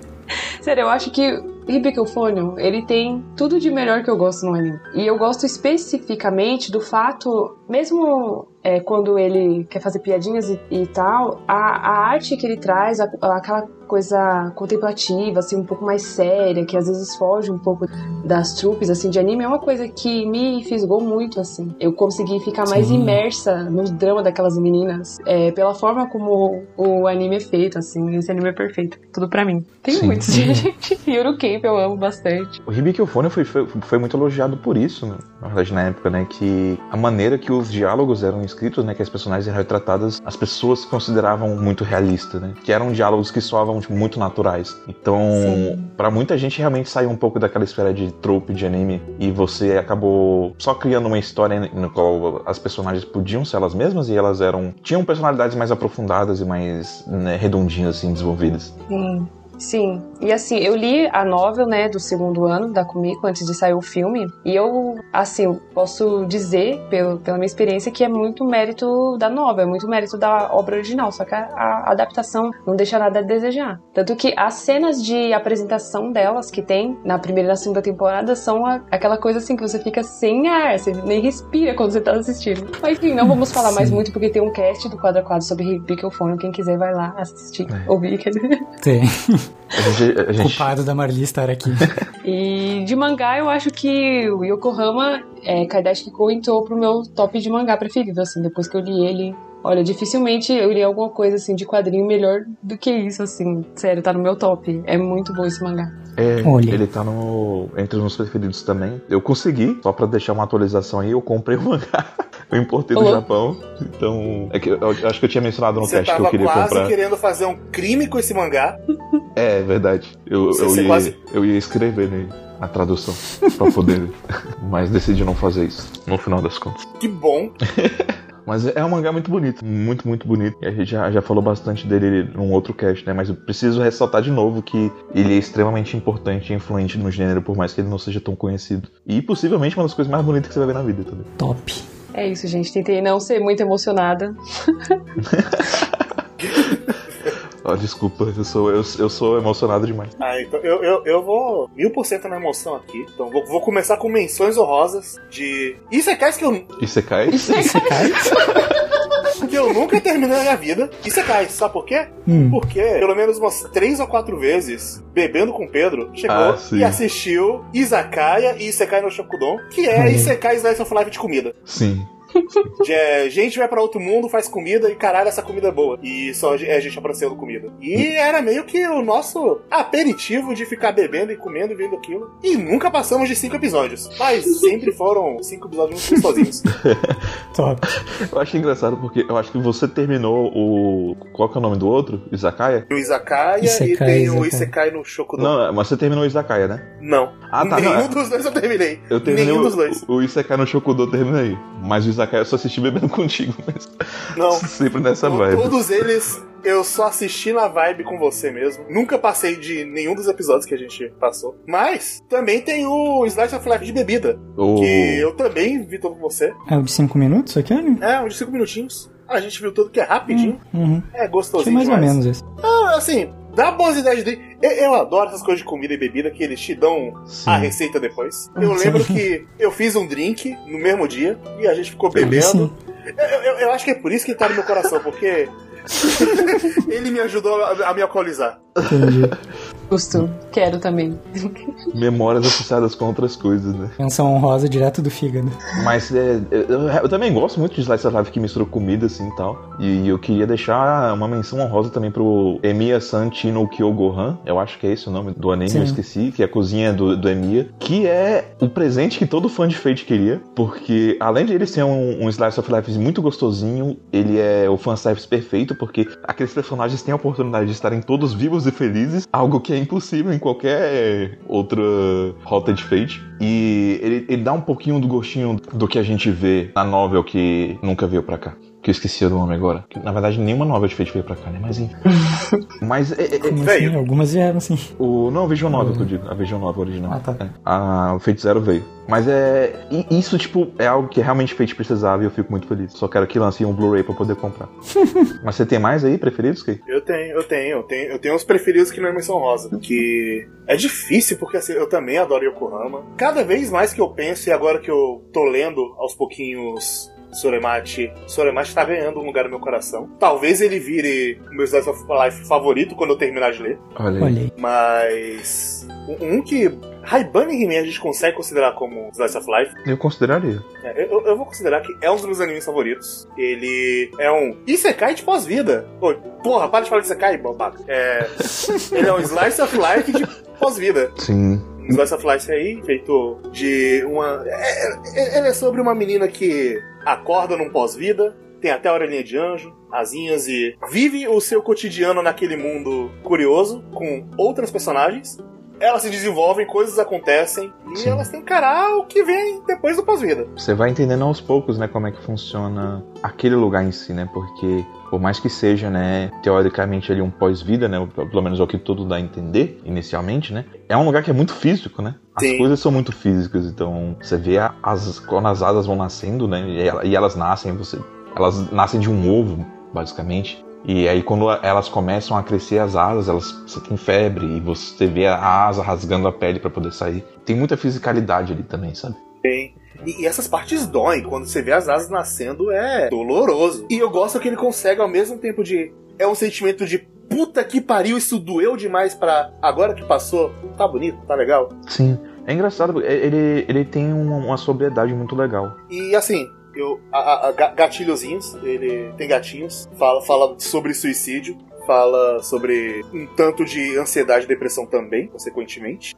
Sério, eu acho que Euphonium, ele tem tudo de melhor que eu gosto no anime. E eu gosto especificamente do fato, mesmo é, quando ele quer fazer piadinhas e, e tal, a, a arte que ele traz, a- aquela coisa contemplativa, assim, um pouco mais séria, que às vezes foge um pouco das trupes, assim, de anime, é uma coisa que me fisgou muito, assim. Eu consegui ficar mais Sim. imersa no drama daquelas meninas, é, pela forma como o anime é feito, assim. Esse anime é perfeito. Tudo pra mim. Tem Sim. muitos, gente. Yuru Camp eu amo bastante. O Hibiki Euphonium foi, foi, foi muito elogiado por isso, né? na verdade, na época, né? Que a maneira que os diálogos eram escritos, né? Que as personagens eram retratadas, as pessoas consideravam muito realista, né? Que eram diálogos que soavam tipo, muito naturais. Então, pra muita gente, realmente saiu um pouco daquela esfera de trope de anime e você acabou só criando uma história no qual as personagens podiam ser elas mesmas e elas eram... tinham personalidades mais aprofundadas e mais né, redondinhas, assim, desenvolvidas. Sim. Sim. E assim, eu li a novel, né, do segundo ano da Kumiko antes de sair o filme. E eu, assim, posso dizer, pelo, pela minha experiência, que é muito mérito da novel, é muito mérito da obra original. Só que a, a adaptação não deixa nada a desejar. Tanto que as cenas de apresentação delas que tem na primeira e na segunda temporada são a- aquela coisa assim que você fica sem ar, você nem respira quando você tá assistindo. Mas enfim, não vamos falar mais Sim. muito porque tem um cast do quadro a quadro sobre Hibikofone. Quem quiser vai lá assistir, É. ouvir. Tem. A gente, Culpado da Marli estar aqui. E de mangá, eu acho que o Yokohama é, Kaidashi Kiko entrou pro meu top de mangá preferido, assim, depois que eu li ele. Olha, dificilmente eu li alguma coisa, assim, de quadrinho melhor do que isso, assim. Sério, tá no meu top. É muito bom esse mangá. É, Olha. ele tá no, entre os meus preferidos também. Eu consegui, só pra deixar uma atualização aí, eu comprei o mangá. Eu importei do Olá. Japão. Então, é que eu, eu acho que eu tinha mencionado no Você cast que eu tava queria quase comprar. querendo fazer um crime com esse mangá. É, verdade. Eu, Você- eu, você ia, quase- eu ia escrever nele a tradução pra poder. mas decidi não fazer isso, no final das contas. Que bom. Mas é um mangá muito bonito, muito, muito bonito. E a gente já, já falou bastante dele num outro cast, né? Mas eu preciso ressaltar de novo que ele é extremamente importante e influente no gênero, por mais que ele não seja tão conhecido. E possivelmente uma das coisas mais bonitas que você vai ver na vida também. Top. É isso, gente. Tentei não ser muito emocionada. Ó, desculpa, eu sou, eu, eu sou emocionado demais. Ah, então eu, eu, eu vou mil por cento na emoção aqui. Então vou, vou começar com menções honrosas de Isekais que eu? Você cai? que eu nunca terminei na minha vida. Isekais, sabe por quê? Hum. Porque pelo menos umas três ou quatro vezes, bebendo com o Pedro, chegou Ah, e assistiu Izakaya e Isekai no Shokudon, que é Hum. Isekai Slice of Life de comida. Sim. De, é, gente vai pra outro mundo, faz comida e caralho, essa comida é boa. E só é gente apreciando comida. E era meio que o nosso aperitivo de ficar bebendo e comendo e vendo aquilo. E nunca passamos de cinco episódios. Mas sempre foram cinco episódios muito gostosinhos. Top. Eu acho engraçado porque eu acho que você terminou o. Qual que é o nome do outro? Izakaya? O Izakaya Isekai, e tem o Isekai. Isekai no Shokudon. Não, mas você terminou o Izakaya, né? Não. Ah, tá, Nenhum não, é- dos dois eu terminei. Eu terminei Nenhum o, dos dois. o, o Isekai no Shokudo, eu terminei. Mas o Izakaya eu só assisti bebendo contigo mesmo. Não. Sempre nessa To- vibe. Todos eles eu só assisti na vibe com você mesmo. Nunca passei de nenhum dos episódios que a gente passou. Mas também tem o Slice of Life de bebida. O... Que eu também vi todo com você. É o de 5 minutos aquele? É, uns 5 minutinhos. A gente viu tudo que é rapidinho. Uhum. É gostosinho mais ou demais. menos esse. Ah, assim, dá boas ideias dele. Eu, eu adoro essas coisas de comida e bebida que eles te dão Sim. a receita depois. Eu Sim. lembro que eu fiz um drink no mesmo dia e a gente ficou bebendo. Eu, eu- eu acho que é por isso que tá no meu coração, porque Ele me ajudou a, a me alcoolizar. Entendi. Justo. Quero também. Memórias associadas com outras coisas, né? Menção honrosa direto do fígado. Mas é, eu, eu também gosto muito de Slice of Life que mistura comida assim e tal. E eu queria deixar uma menção honrosa também pro Emiya Santino Kyogohan. Eu acho que é esse o nome do anime, Sim. eu esqueci, que é a cozinha do, do Emiya. Que é o presente que todo fã de Fate queria. Porque além de ele ser um, um Slice of Life muito gostosinho, ele é o fanservice perfeito, porque aqueles personagens têm a oportunidade de estarem todos vivos e felizes, algo que é impossível em qualquer outra rota de Fate. E ele, ele dá um pouquinho do gostinho do que a gente vê na novel que nunca veio pra cá. Que eu esqueci o nome agora. Que, na verdade, nenhuma novel de Fate veio pra cá, né? Mas enfim. Mas é, é- é- Veio. assim? Algumas vieram assim. o, não, a Vision Novel que eu digo. A Vision Novel original. Ah, tá. É. A, o Fate Zero veio. Mas é. Isso, tipo, é algo que realmente Fate precisava e eu fico muito feliz. Só quero que lance um Blu-ray pra poder comprar. Mas você tem mais aí preferidos, Kay? Eu tenho, eu tenho, eu tenho, eu tenho uns preferidos que não é menção rosa. Que é difícil, porque assim, eu também adoro Yokohama. Cada vez mais que eu penso, e agora que eu tô lendo aos pouquinhos Soremate, Soremate tá ganhando um lugar no meu coração. Talvez ele vire o meu Slice of Life favorito quando eu terminar de ler. Olha aí. Mas. Um que. Raibane e He-Man a gente consegue considerar como Slice of Life. Eu consideraria. É, Eu, eu vou considerar que é um dos meus animes favoritos. Ele é um Isekai de pós-vida. Porra, para de falar de Isekai, babaca. É, ele é um Slice of Life de pós-vida. Sim. Of Life aí, feito de uma. é- é- Ele é sobre uma menina que acorda num pós-vida, tem até a orelhinha de anjo, asinhas e vive o seu cotidiano naquele mundo curioso, com outras personagens. Elas se desenvolvem, coisas acontecem, e Sim. elas têm que encarar o que vem depois do pós-vida. Você vai entendendo aos poucos, né, como é que funciona aquele lugar em si, né? Porque por mais que seja, né, teoricamente ali um pós-vida, né, pelo menos é o que tudo dá a entender inicialmente, né? É um lugar que é muito físico, né? As Sim. coisas são muito físicas, então você vê as quando as asas vão nascendo, né? E elas nascem, você, elas nascem de um ovo, basicamente. E aí quando elas começam a crescer as asas, elas você tem febre e você vê a asa rasgando a pele pra poder sair. Tem muita fisicalidade ali também, sabe? Tem. E, e essas partes doem. Quando você vê as asas nascendo, é doloroso. E eu gosto que ele consegue, ao mesmo tempo de. É um sentimento de puta que pariu, isso doeu demais pra. Agora que passou, tá bonito, tá legal. Sim. É engraçado, ele, ele tem uma, uma sobriedade muito legal. E assim, eu. A, a- a ga- gatilhozinhos, ele tem gatinhos, fala, fala sobre suicídio. Fala sobre um tanto de ansiedade e depressão também, consequentemente.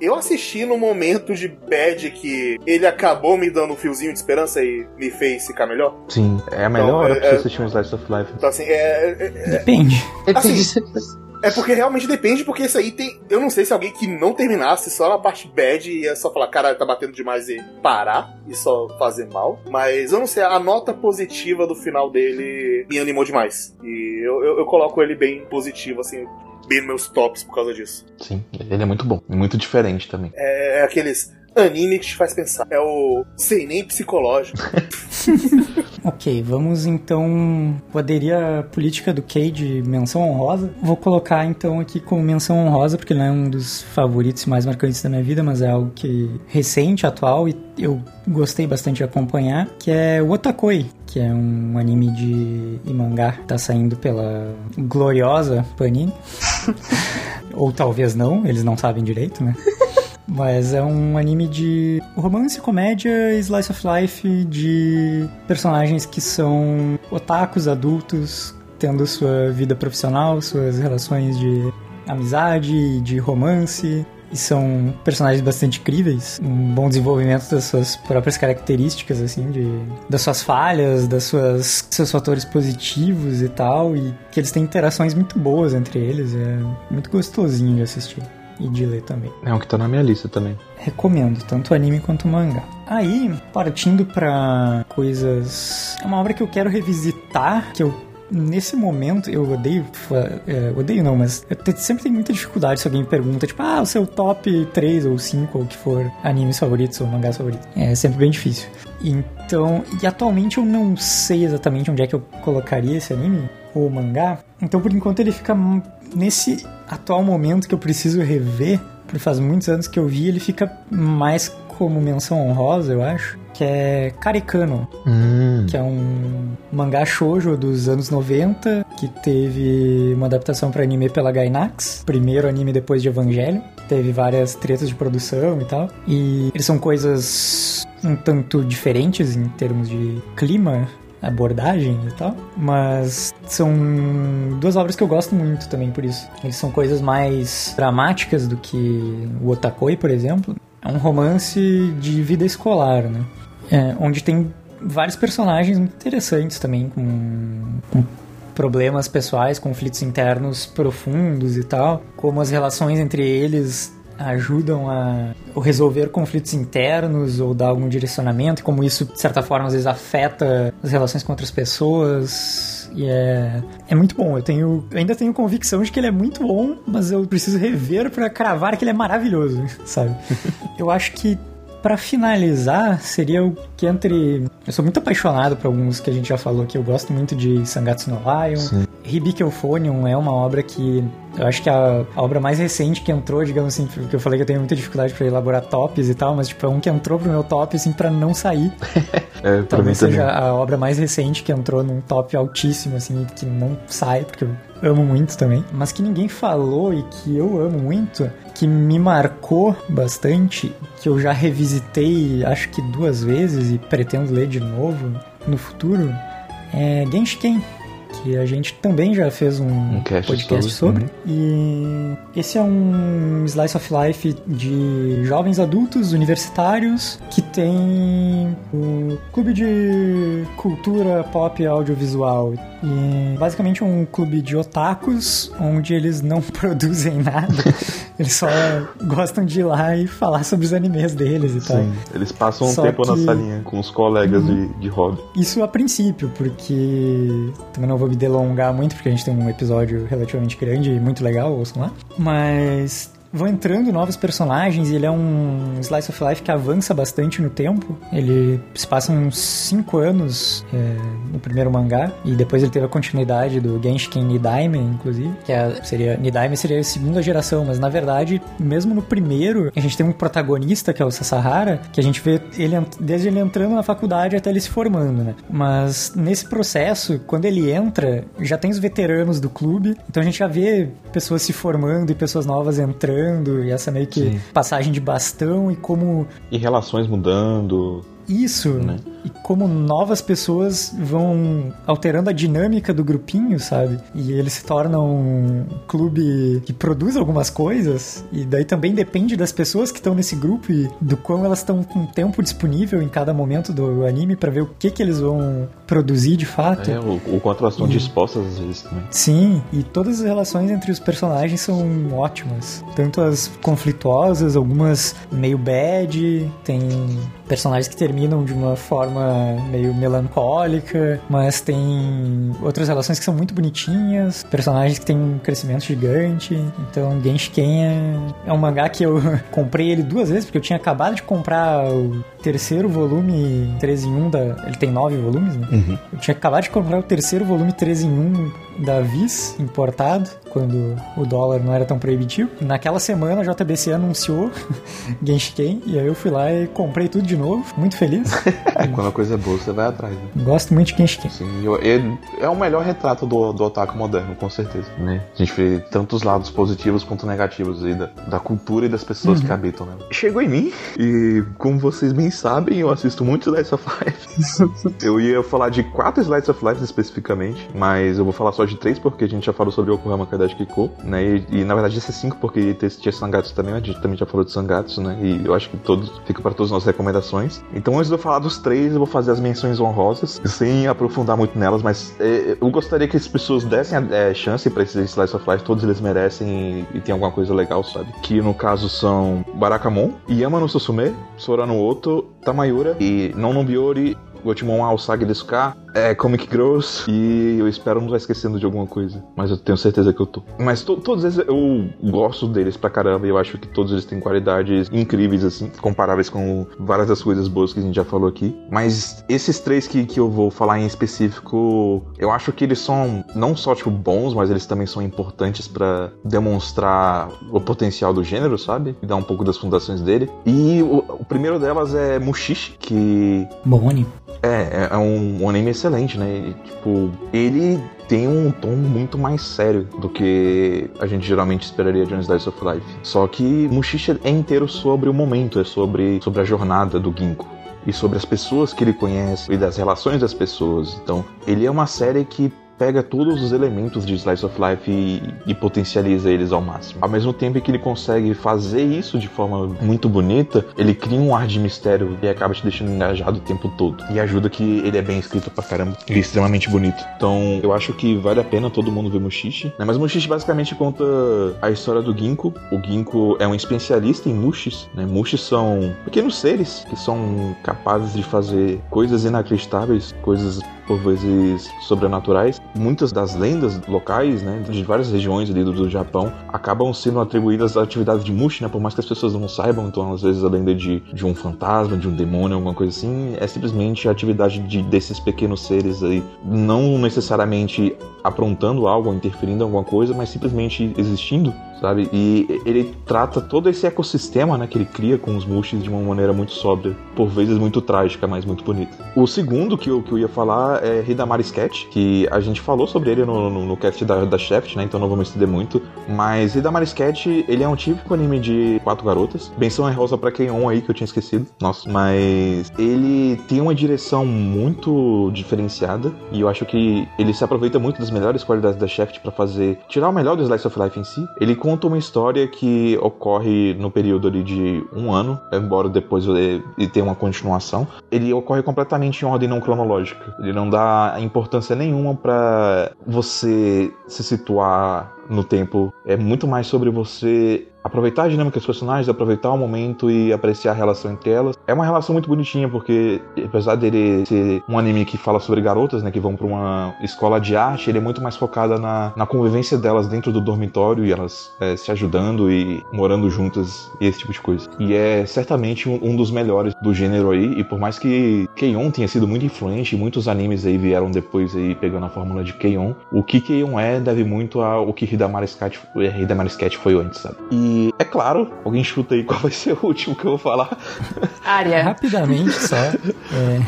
Eu assisti no momento de bad que ele acabou me dando um fiozinho de esperança e me fez ficar melhor. Sim. É a melhor Então, hora é- pra você é- assistir um Slice of Life. Então, assim, é, é- é- Depende. Assim, é porque realmente depende, porque isso aí tem. Eu não sei se alguém que não terminasse só na parte bad ia só falar, caralho, tá batendo demais e parar e só fazer mal. Mas eu não sei, a nota positiva do final dele me animou demais. E eu, eu, eu coloco ele bem positivo, assim, bem nos meus tops por causa disso. Sim. Ele é muito bom. Muito diferente também. É, é aqueles anime que te faz pensar. É o sem nem psicológico. Ok, vamos então. Poderia a política do Kay de menção honrosa. Vou colocar então aqui como menção honrosa, porque não é um dos favoritos mais marcantes da minha vida, mas é algo que recente, atual, e eu gostei bastante de acompanhar, que é o Otakoi, que é um anime de e mangá, tá saindo pela gloriosa Panini. Ou talvez não, eles não sabem direito, né? Mas é um anime de romance, comédia e slice of life de personagens que são otakus, adultos, tendo sua vida profissional, suas relações de amizade, de romance. E são personagens bastante críveis, um bom desenvolvimento das suas próprias características, assim, de, das suas falhas, das suas seus fatores positivos e tal, e que eles têm interações muito boas entre eles, é muito gostosinho de assistir e de ler também. É um que tá na minha lista também. Recomendo, tanto anime quanto mangá. Aí, partindo pra coisas. É uma obra que eu quero revisitar, que eu. Nesse momento, eu odeio. é, odeio não, mas sempre tenho muita dificuldade se alguém me pergunta, tipo, ah, o seu top 3 ou 5, ou o que for, animes favoritos ou mangás favoritos. É sempre bem difícil. Então, e atualmente eu não sei exatamente onde é que eu colocaria esse anime ou mangá. Então, por enquanto, ele fica nesse atual momento que eu preciso rever, porque faz muitos anos que eu vi, ele fica mais como menção honrosa, eu acho, que é Karikano, Hum. que é um mangá shoujo dos anos 90, que teve uma adaptação para anime pela Gainax, primeiro anime depois de Evangelho. Teve várias tretas de produção e tal. E eles são coisas um tanto diferentes em termos de clima, abordagem e tal, mas são duas obras que eu gosto muito também por isso. Eles são coisas mais dramáticas do que o Otakoi, por exemplo. É um romance de vida escolar, né? É, onde tem vários personagens muito interessantes também, com, com problemas pessoais, conflitos internos profundos e tal, como as relações entre eles ajudam a resolver conflitos internos ou dar algum direcionamento, e como isso, de certa forma, às vezes afeta as relações com outras pessoas. E é, é muito bom. Eu tenho eu ainda tenho convicção de que ele é muito bom, mas eu preciso rever para cravar que ele é maravilhoso, sabe? eu acho que para finalizar, seria o que entre. Eu sou muito apaixonado por alguns que a gente já falou aqui. Eu gosto muito de Sangatsu no Lion. Sim. Hibiki Euphonium é uma obra que eu acho que a, a, obra mais recente que entrou, digamos assim, porque eu falei que eu tenho muita dificuldade para elaborar tops e tal, mas tipo, é um que entrou pro meu top, assim, pra não sair. é, Talvez seja também. a obra mais recente que entrou num top altíssimo, assim, que não sai, porque eu amo muito também. Mas que ninguém falou e que eu amo muito, que me marcou bastante, que eu já revisitei acho que duas vezes e pretendo ler de novo no futuro, é Genshin que a gente também já fez um, um podcast sobre. sobre. E esse é um slice of life de jovens adultos universitários que tem um clube de cultura pop audiovisual. E basicamente um clube de otakus onde eles não produzem nada. eles só gostam de ir lá e falar sobre os animes deles e Sim, tal. Eles passam um só tempo que... na salinha com os colegas uhum. de, de hobby. Isso a princípio, porque também não vou me delongar muito, porque a gente tem um episódio relativamente grande e muito legal, ouçam lá. Mas vão entrando novos personagens ele é um slice of life que avança bastante no tempo. Ele se passa uns 5 anos é, no primeiro mangá e depois ele teve a continuidade do Genshin Nidaime, inclusive, que é, seria Nidaime seria a segunda geração, mas na verdade, mesmo no primeiro, a gente tem um protagonista que é o Sasahara, que a gente vê ele desde ele entrando na faculdade até ele se formando, né? Mas nesse processo, quando ele entra, já tem os veteranos do clube, então a gente já vê pessoas se formando e pessoas novas entrando e essa meio que Sim. passagem de bastão e como. E relações mudando. Isso. Né? E como novas pessoas vão alterando a dinâmica do grupinho, sabe? E ele se torna um clube que produz algumas coisas. E daí também depende das pessoas que estão nesse grupo e do quão elas estão com tempo disponível em cada momento do anime para ver o que, que eles vão produzir de fato. É, o, o quanto elas estão e... dispostas às vezes também. Sim, e todas as relações entre os personagens são ótimas. Tanto as conflituosas, algumas meio bad, tem personagens que terminam de uma forma meio melancólica, mas tem outras relações que são muito bonitinhas, personagens que têm um crescimento gigante. Então, Genshin é, é um mangá que eu comprei ele duas vezes, porque eu tinha acabado de comprar o terceiro volume 3 em 1 da. Ele tem nove volumes, né? Uhum. Eu tinha acabado de comprar o terceiro volume 3 em 1 da Viz, importado, quando o dólar não era tão proibitivo. Naquela semana a JBC anunciou Genshin, e aí eu fui lá e comprei tudo de novo, muito feliz. quando a coisa é boa, você vai atrás. Né? Gosto muito de Genshin. Sim, eu, é o melhor retrato do, do otaku moderno, com certeza. Né? A gente vê tantos lados positivos quanto negativos aí da, da cultura e das pessoas uhum. que habitam nela. Chegou em mim, e como vocês bem sabem, eu assisto muito Slice of Life. eu ia falar de quatro Slice of Life especificamente, mas eu vou falar só de três porque a gente já falou sobre o Yokohama Kadashi Kiko, né? E, e, na verdade esse é cinco porque tinha Sangatsu também, a gente também já falou de Sangatsu, né? E eu acho que todos fica para todas as nossas recomendações. Então antes de eu falar dos três, eu vou fazer as menções honrosas, sem aprofundar muito nelas, mas é, eu gostaria que as pessoas dessem é, chance para esses Slice of Life, todos eles merecem e, e tem alguma coisa legal, sabe? Que no caso são Barakamon, Yama no Susume, Sora no Oto, Tamayura e Nonobiori Gotimon Alsag Desuka, é Comic Girls e eu espero não estar esquecendo de alguma coisa, mas eu tenho certeza que eu tô. Mas to todos eles eu gosto deles pra caramba e eu acho que todos eles têm qualidades incríveis, assim, comparáveis com várias das coisas boas que a gente já falou aqui. Mas esses três que, que eu vou falar em específico, eu acho que eles são não só, tipo, bons, mas eles também são importantes para demonstrar o potencial do gênero, sabe? E dar um pouco das fundações dele. E o, o primeiro delas é Mushishi, que. Bom anime. É, é um, um anime excelente, né? E, tipo, ele tem um tom muito mais sério do que a gente geralmente esperaria de um Slice of Life. Só que Mushishi é inteiro sobre o momento, é sobre, sobre a jornada do Ginkgo e sobre as pessoas que ele conhece e das relações das pessoas. Então, ele é uma série que pega todos os elementos de Slice of Life e, e, potencializa eles ao máximo. Ao mesmo tempo que ele consegue fazer isso de forma muito bonita, ele cria um ar de mistério e acaba te deixando engajado o tempo todo. E ajuda que ele é bem escrito pra caramba e é extremamente bonito. Então, eu acho que vale a pena todo mundo ver Mushishi. Né? Mas Mushishi basicamente conta a história do Ginkgo. O Ginkgo é um especialista em Mushis. Né? Mushis são pequenos seres que são capazes de fazer coisas inacreditáveis, coisas por vezes sobrenaturais. Muitas das lendas locais, né, de várias regiões ali do, do Japão, acabam sendo atribuídas a atividades de Mushi, né, por mais que as pessoas não saibam. Então, às vezes, a lenda de, de um fantasma, de um demônio, alguma coisa assim, é simplesmente a atividade de, desses pequenos seres aí, não necessariamente aprontando algo, interferindo em alguma coisa, mas simplesmente existindo sabe? E ele trata todo esse ecossistema, né, que ele cria com os Mushis de uma maneira muito sóbria, por vezes muito trágica, mas muito bonita. O segundo que eu, que eu ia falar é Hidamari Sketch, que a gente falou sobre ele no, no, no cast da, da Shaft, né, então não vamos estender muito, mas Hidamari Sketch, ele é um típico anime de quatro garotas, benção é rosa pra Keion aí, que eu tinha esquecido, nossa, mas ele tem uma direção muito diferenciada, e eu acho que ele se aproveita muito das melhores qualidades da Shaft para fazer, tirar o melhor do Slice of Life em si, ele conta uma história que ocorre no período ali de um ano, embora depois ele, tenha uma continuação. Ele ocorre completamente em ordem não cronológica. Ele não dá importância nenhuma para você se situar no tempo. É muito mais sobre você aproveitar a dinâmica dos personagens, aproveitar o momento e apreciar a relação entre elas. É uma relação muito bonitinha, porque apesar dele ser um anime que fala sobre garotas, né, que vão para uma escola de arte, ele é muito mais focado na, na convivência delas dentro do dormitório e elas é, se ajudando e morando juntas e esse tipo de coisa. E é certamente um, um dos melhores do gênero aí, e por mais que Keion tenha sido muito influente, muitos animes aí vieram depois aí pegando a fórmula de Keion, o que Keion é deve muito ao que Hidamari Sketch, Sketch foi antes, sabe? E é claro, alguém chuta aí qual vai ser o último que eu vou falar. Área. Rapidamente só. É...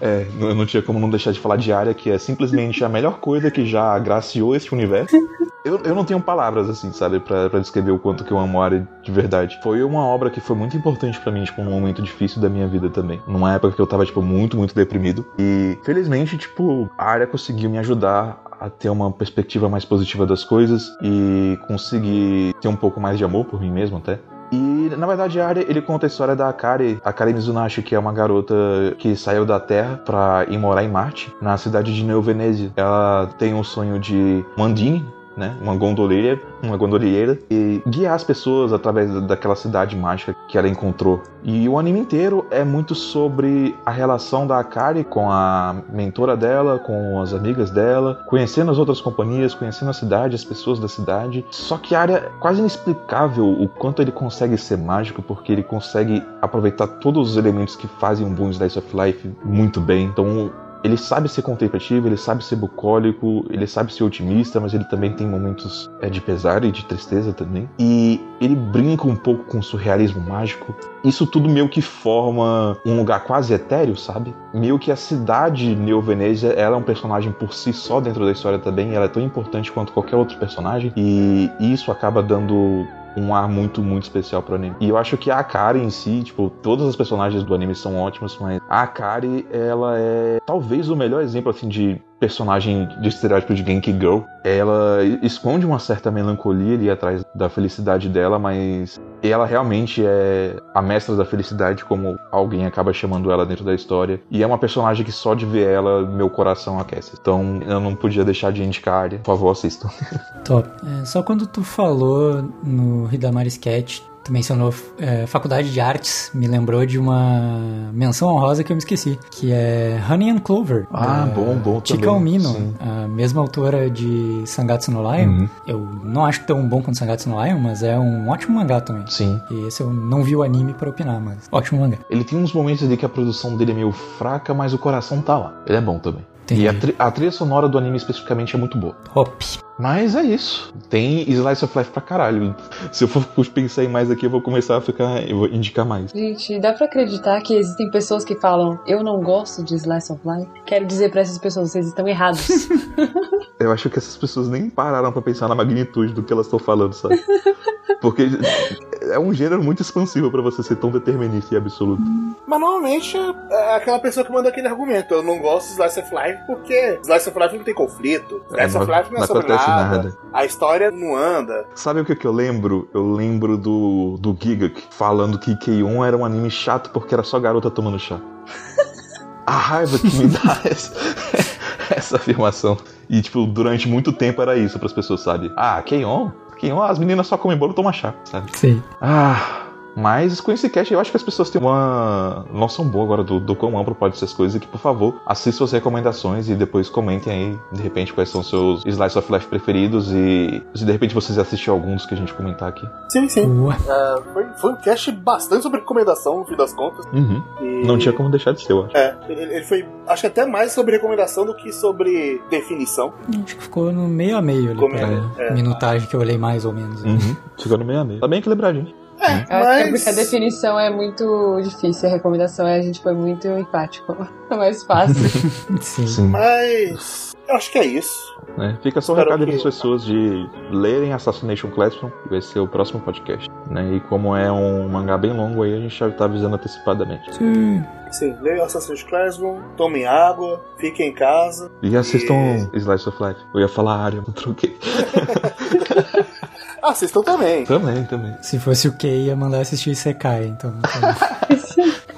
é, eu não tinha como não deixar de falar de Área, que é simplesmente a melhor coisa que já agraciou esse universo. Eu, eu não tenho palavras, assim, sabe, pra, descrever o quanto que eu amo Área de verdade. Foi uma obra que foi muito importante para mim, tipo, num momento difícil da minha vida também. Numa época que eu tava, tipo, muito, muito deprimido. E, felizmente, tipo, a Área conseguiu me ajudar a ter uma perspectiva mais positiva das coisas e conseguir ter um pouco mais de amor por mim mesmo até. E, na verdade, a área, ele conta a história da Akari, Akari Mizunashi, que é uma garota que saiu da Terra pra ir morar em Marte, na cidade de Neo Venezia. Ela tem um sonho de Mandini, né? Uma gondoleira, uma gondoleira e guiar as pessoas através daquela cidade mágica que ela encontrou. E o anime inteiro é muito sobre a relação da Akari com a mentora dela, com as amigas dela, conhecendo as outras companhias, conhecendo a cidade, as pessoas da cidade. Só que a área é quase inexplicável o quanto ele consegue ser mágico, porque ele consegue aproveitar todos os elementos que fazem um bom Slice of Life muito bem. Então ele sabe ser contemplativo, ele sabe ser bucólico, ele sabe ser otimista, mas ele também tem momentos é, de pesar e de tristeza também. E ele brinca um pouco com o surrealismo mágico. Isso tudo meio que forma um lugar quase etéreo, sabe? Meio que a cidade Neo Venezia, ela é um personagem por si só dentro da história também, ela é tão importante quanto qualquer outro personagem. E isso acaba dando um ar muito, muito especial pro anime. E eu acho que a Akari em si, tipo, todas as personagens do anime são ótimas, mas a Akari, ela é talvez o melhor exemplo, assim, de personagem de estereótipo de Genki Girl. Ela esconde uma certa melancolia ali atrás da felicidade dela, mas ela realmente é a mestra da felicidade, como alguém acaba chamando ela dentro da história. E é uma personagem que só de ver ela, meu coração aquece. Então eu não podia deixar de indicar, por favor, assistam. Top. É, só quando tu falou no Hidamari Sketch Tu mencionou é, Faculdade de Artes, me lembrou de uma menção honrosa que eu me esqueci, que é Honey and Clover. Ah, bom, bom Chika também. Omino, a mesma autora de Sangatsu no Lion. Uhum. Eu não acho tão bom quanto Sangatsu no Lion, mas é um ótimo mangá também. Sim. E esse eu não vi o anime para opinar, mas ótimo mangá. Ele tem uns momentos ali que a produção dele é meio fraca, mas o coração tá lá. Ele é bom também. E a, tri a, trilha sonora do anime especificamente é muito boa. Hop. Mas é isso. Tem Slice of Life pra caralho. Se eu for pensar em mais aqui, eu vou começar a ficar. Eu vou indicar mais. Gente, dá pra acreditar que existem pessoas que falam eu não gosto de Slice of Life? Quero dizer pra essas pessoas, vocês estão errados. eu acho que essas pessoas nem pararam pra pensar na magnitude do que elas estão falando, sabe? Porque é um gênero muito expansivo para você ser tão determinista e absoluto. Mas normalmente é aquela pessoa que manda aquele argumento. Eu não gosto de Slice of Life porque Slice of Life não tem conflito. É, Slice of Life não é sobre nada. Nada. A história não anda. Sabe o que, que eu lembro? Eu lembro do, do Gigak falando que K1 era um anime chato porque era só garota tomando chá. A raiva que me dá essa, essa afirmação. E, tipo, durante muito tempo era isso para as pessoas, sabe? Ah, K-On? que as meninas só comem bolo e tomam chá, sabe? Sim. Ah, mas com esse cast eu acho que as pessoas têm uma noção boa agora do, do quão amplo pode ser as coisas. E que, por favor, assistam as recomendações e depois comentem aí, de repente, quais são os seus Slice of Life preferidos e se de repente vocês assistiram alguns que a gente comentar aqui. Sim, sim. Uh, foi, foi um cast bastante sobre recomendação, no fim das contas. Uhum. E... Não tinha como deixar de ser, eu acho. É, ele, ele, foi, acho que até mais sobre recomendação do que sobre definição. Acho que ficou no meio a meio ali. Meio, é. Minutagem que eu olhei mais ou menos. Uhum. Ficou no meio a meio. Tá bem equilibradinho. É, mas... é porque a definição é muito difícil, a recomendação é a gente foi muito empático. É mais fácil. Sim. Sim. Mas eu acho que é isso. É, fica só o recado que... das pessoas de lerem Assassination Classroom, que vai ser o próximo podcast. Né? E como é um mangá bem longo aí, a gente já tá avisando antecipadamente. Sim. Sim, leiam Assassin's Classroom, tomem água, fiquem em casa. E assistam e... Slice of Life. Eu ia falar área, não troquei. Assistam também. Também, também. Se fosse o Kei, ia mandar assistir Sekai, então.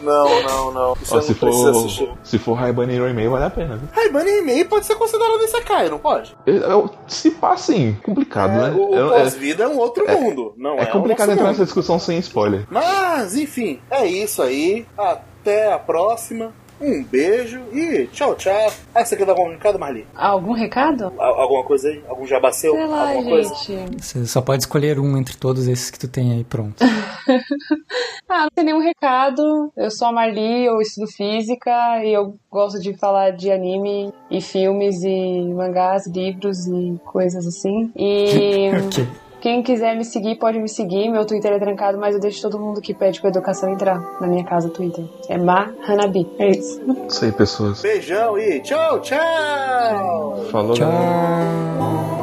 não, não, não. Isso Ó, se, for, assistir. se for Raibane no e-mail, vale a pena. Raibane Rimei pode ser considerado Sekai, não pode? Eu, eu, se passa, sim. Complicado, é, né? O, o pós-vida é, é, um outro é, mundo. Não é, é complicado entrar nessa discussão sem spoiler. Mas, enfim, é isso aí. Até a próxima. Um beijo e tchau, tchau. Ah, você quer dar algum recado, Marli? Algum recado? alguma coisa aí? Algum jabaceu? Sei lá, alguma gente. coisa? Você só pode escolher um entre todos esses que tu tem aí pronto. ah, não tem nenhum recado. Eu sou a Marli, eu estudo física e eu gosto de falar de anime e filmes e mangás, livros e coisas assim. E. ok. Quem quiser me seguir, pode me seguir. Meu Twitter é trancado, mas eu deixo todo mundo que pede pra educação entrar na minha casa Twitter. É Ma Hanabi. É isso. Isso aí, pessoas. Beijão e tchau, tchau! Falou, tchau.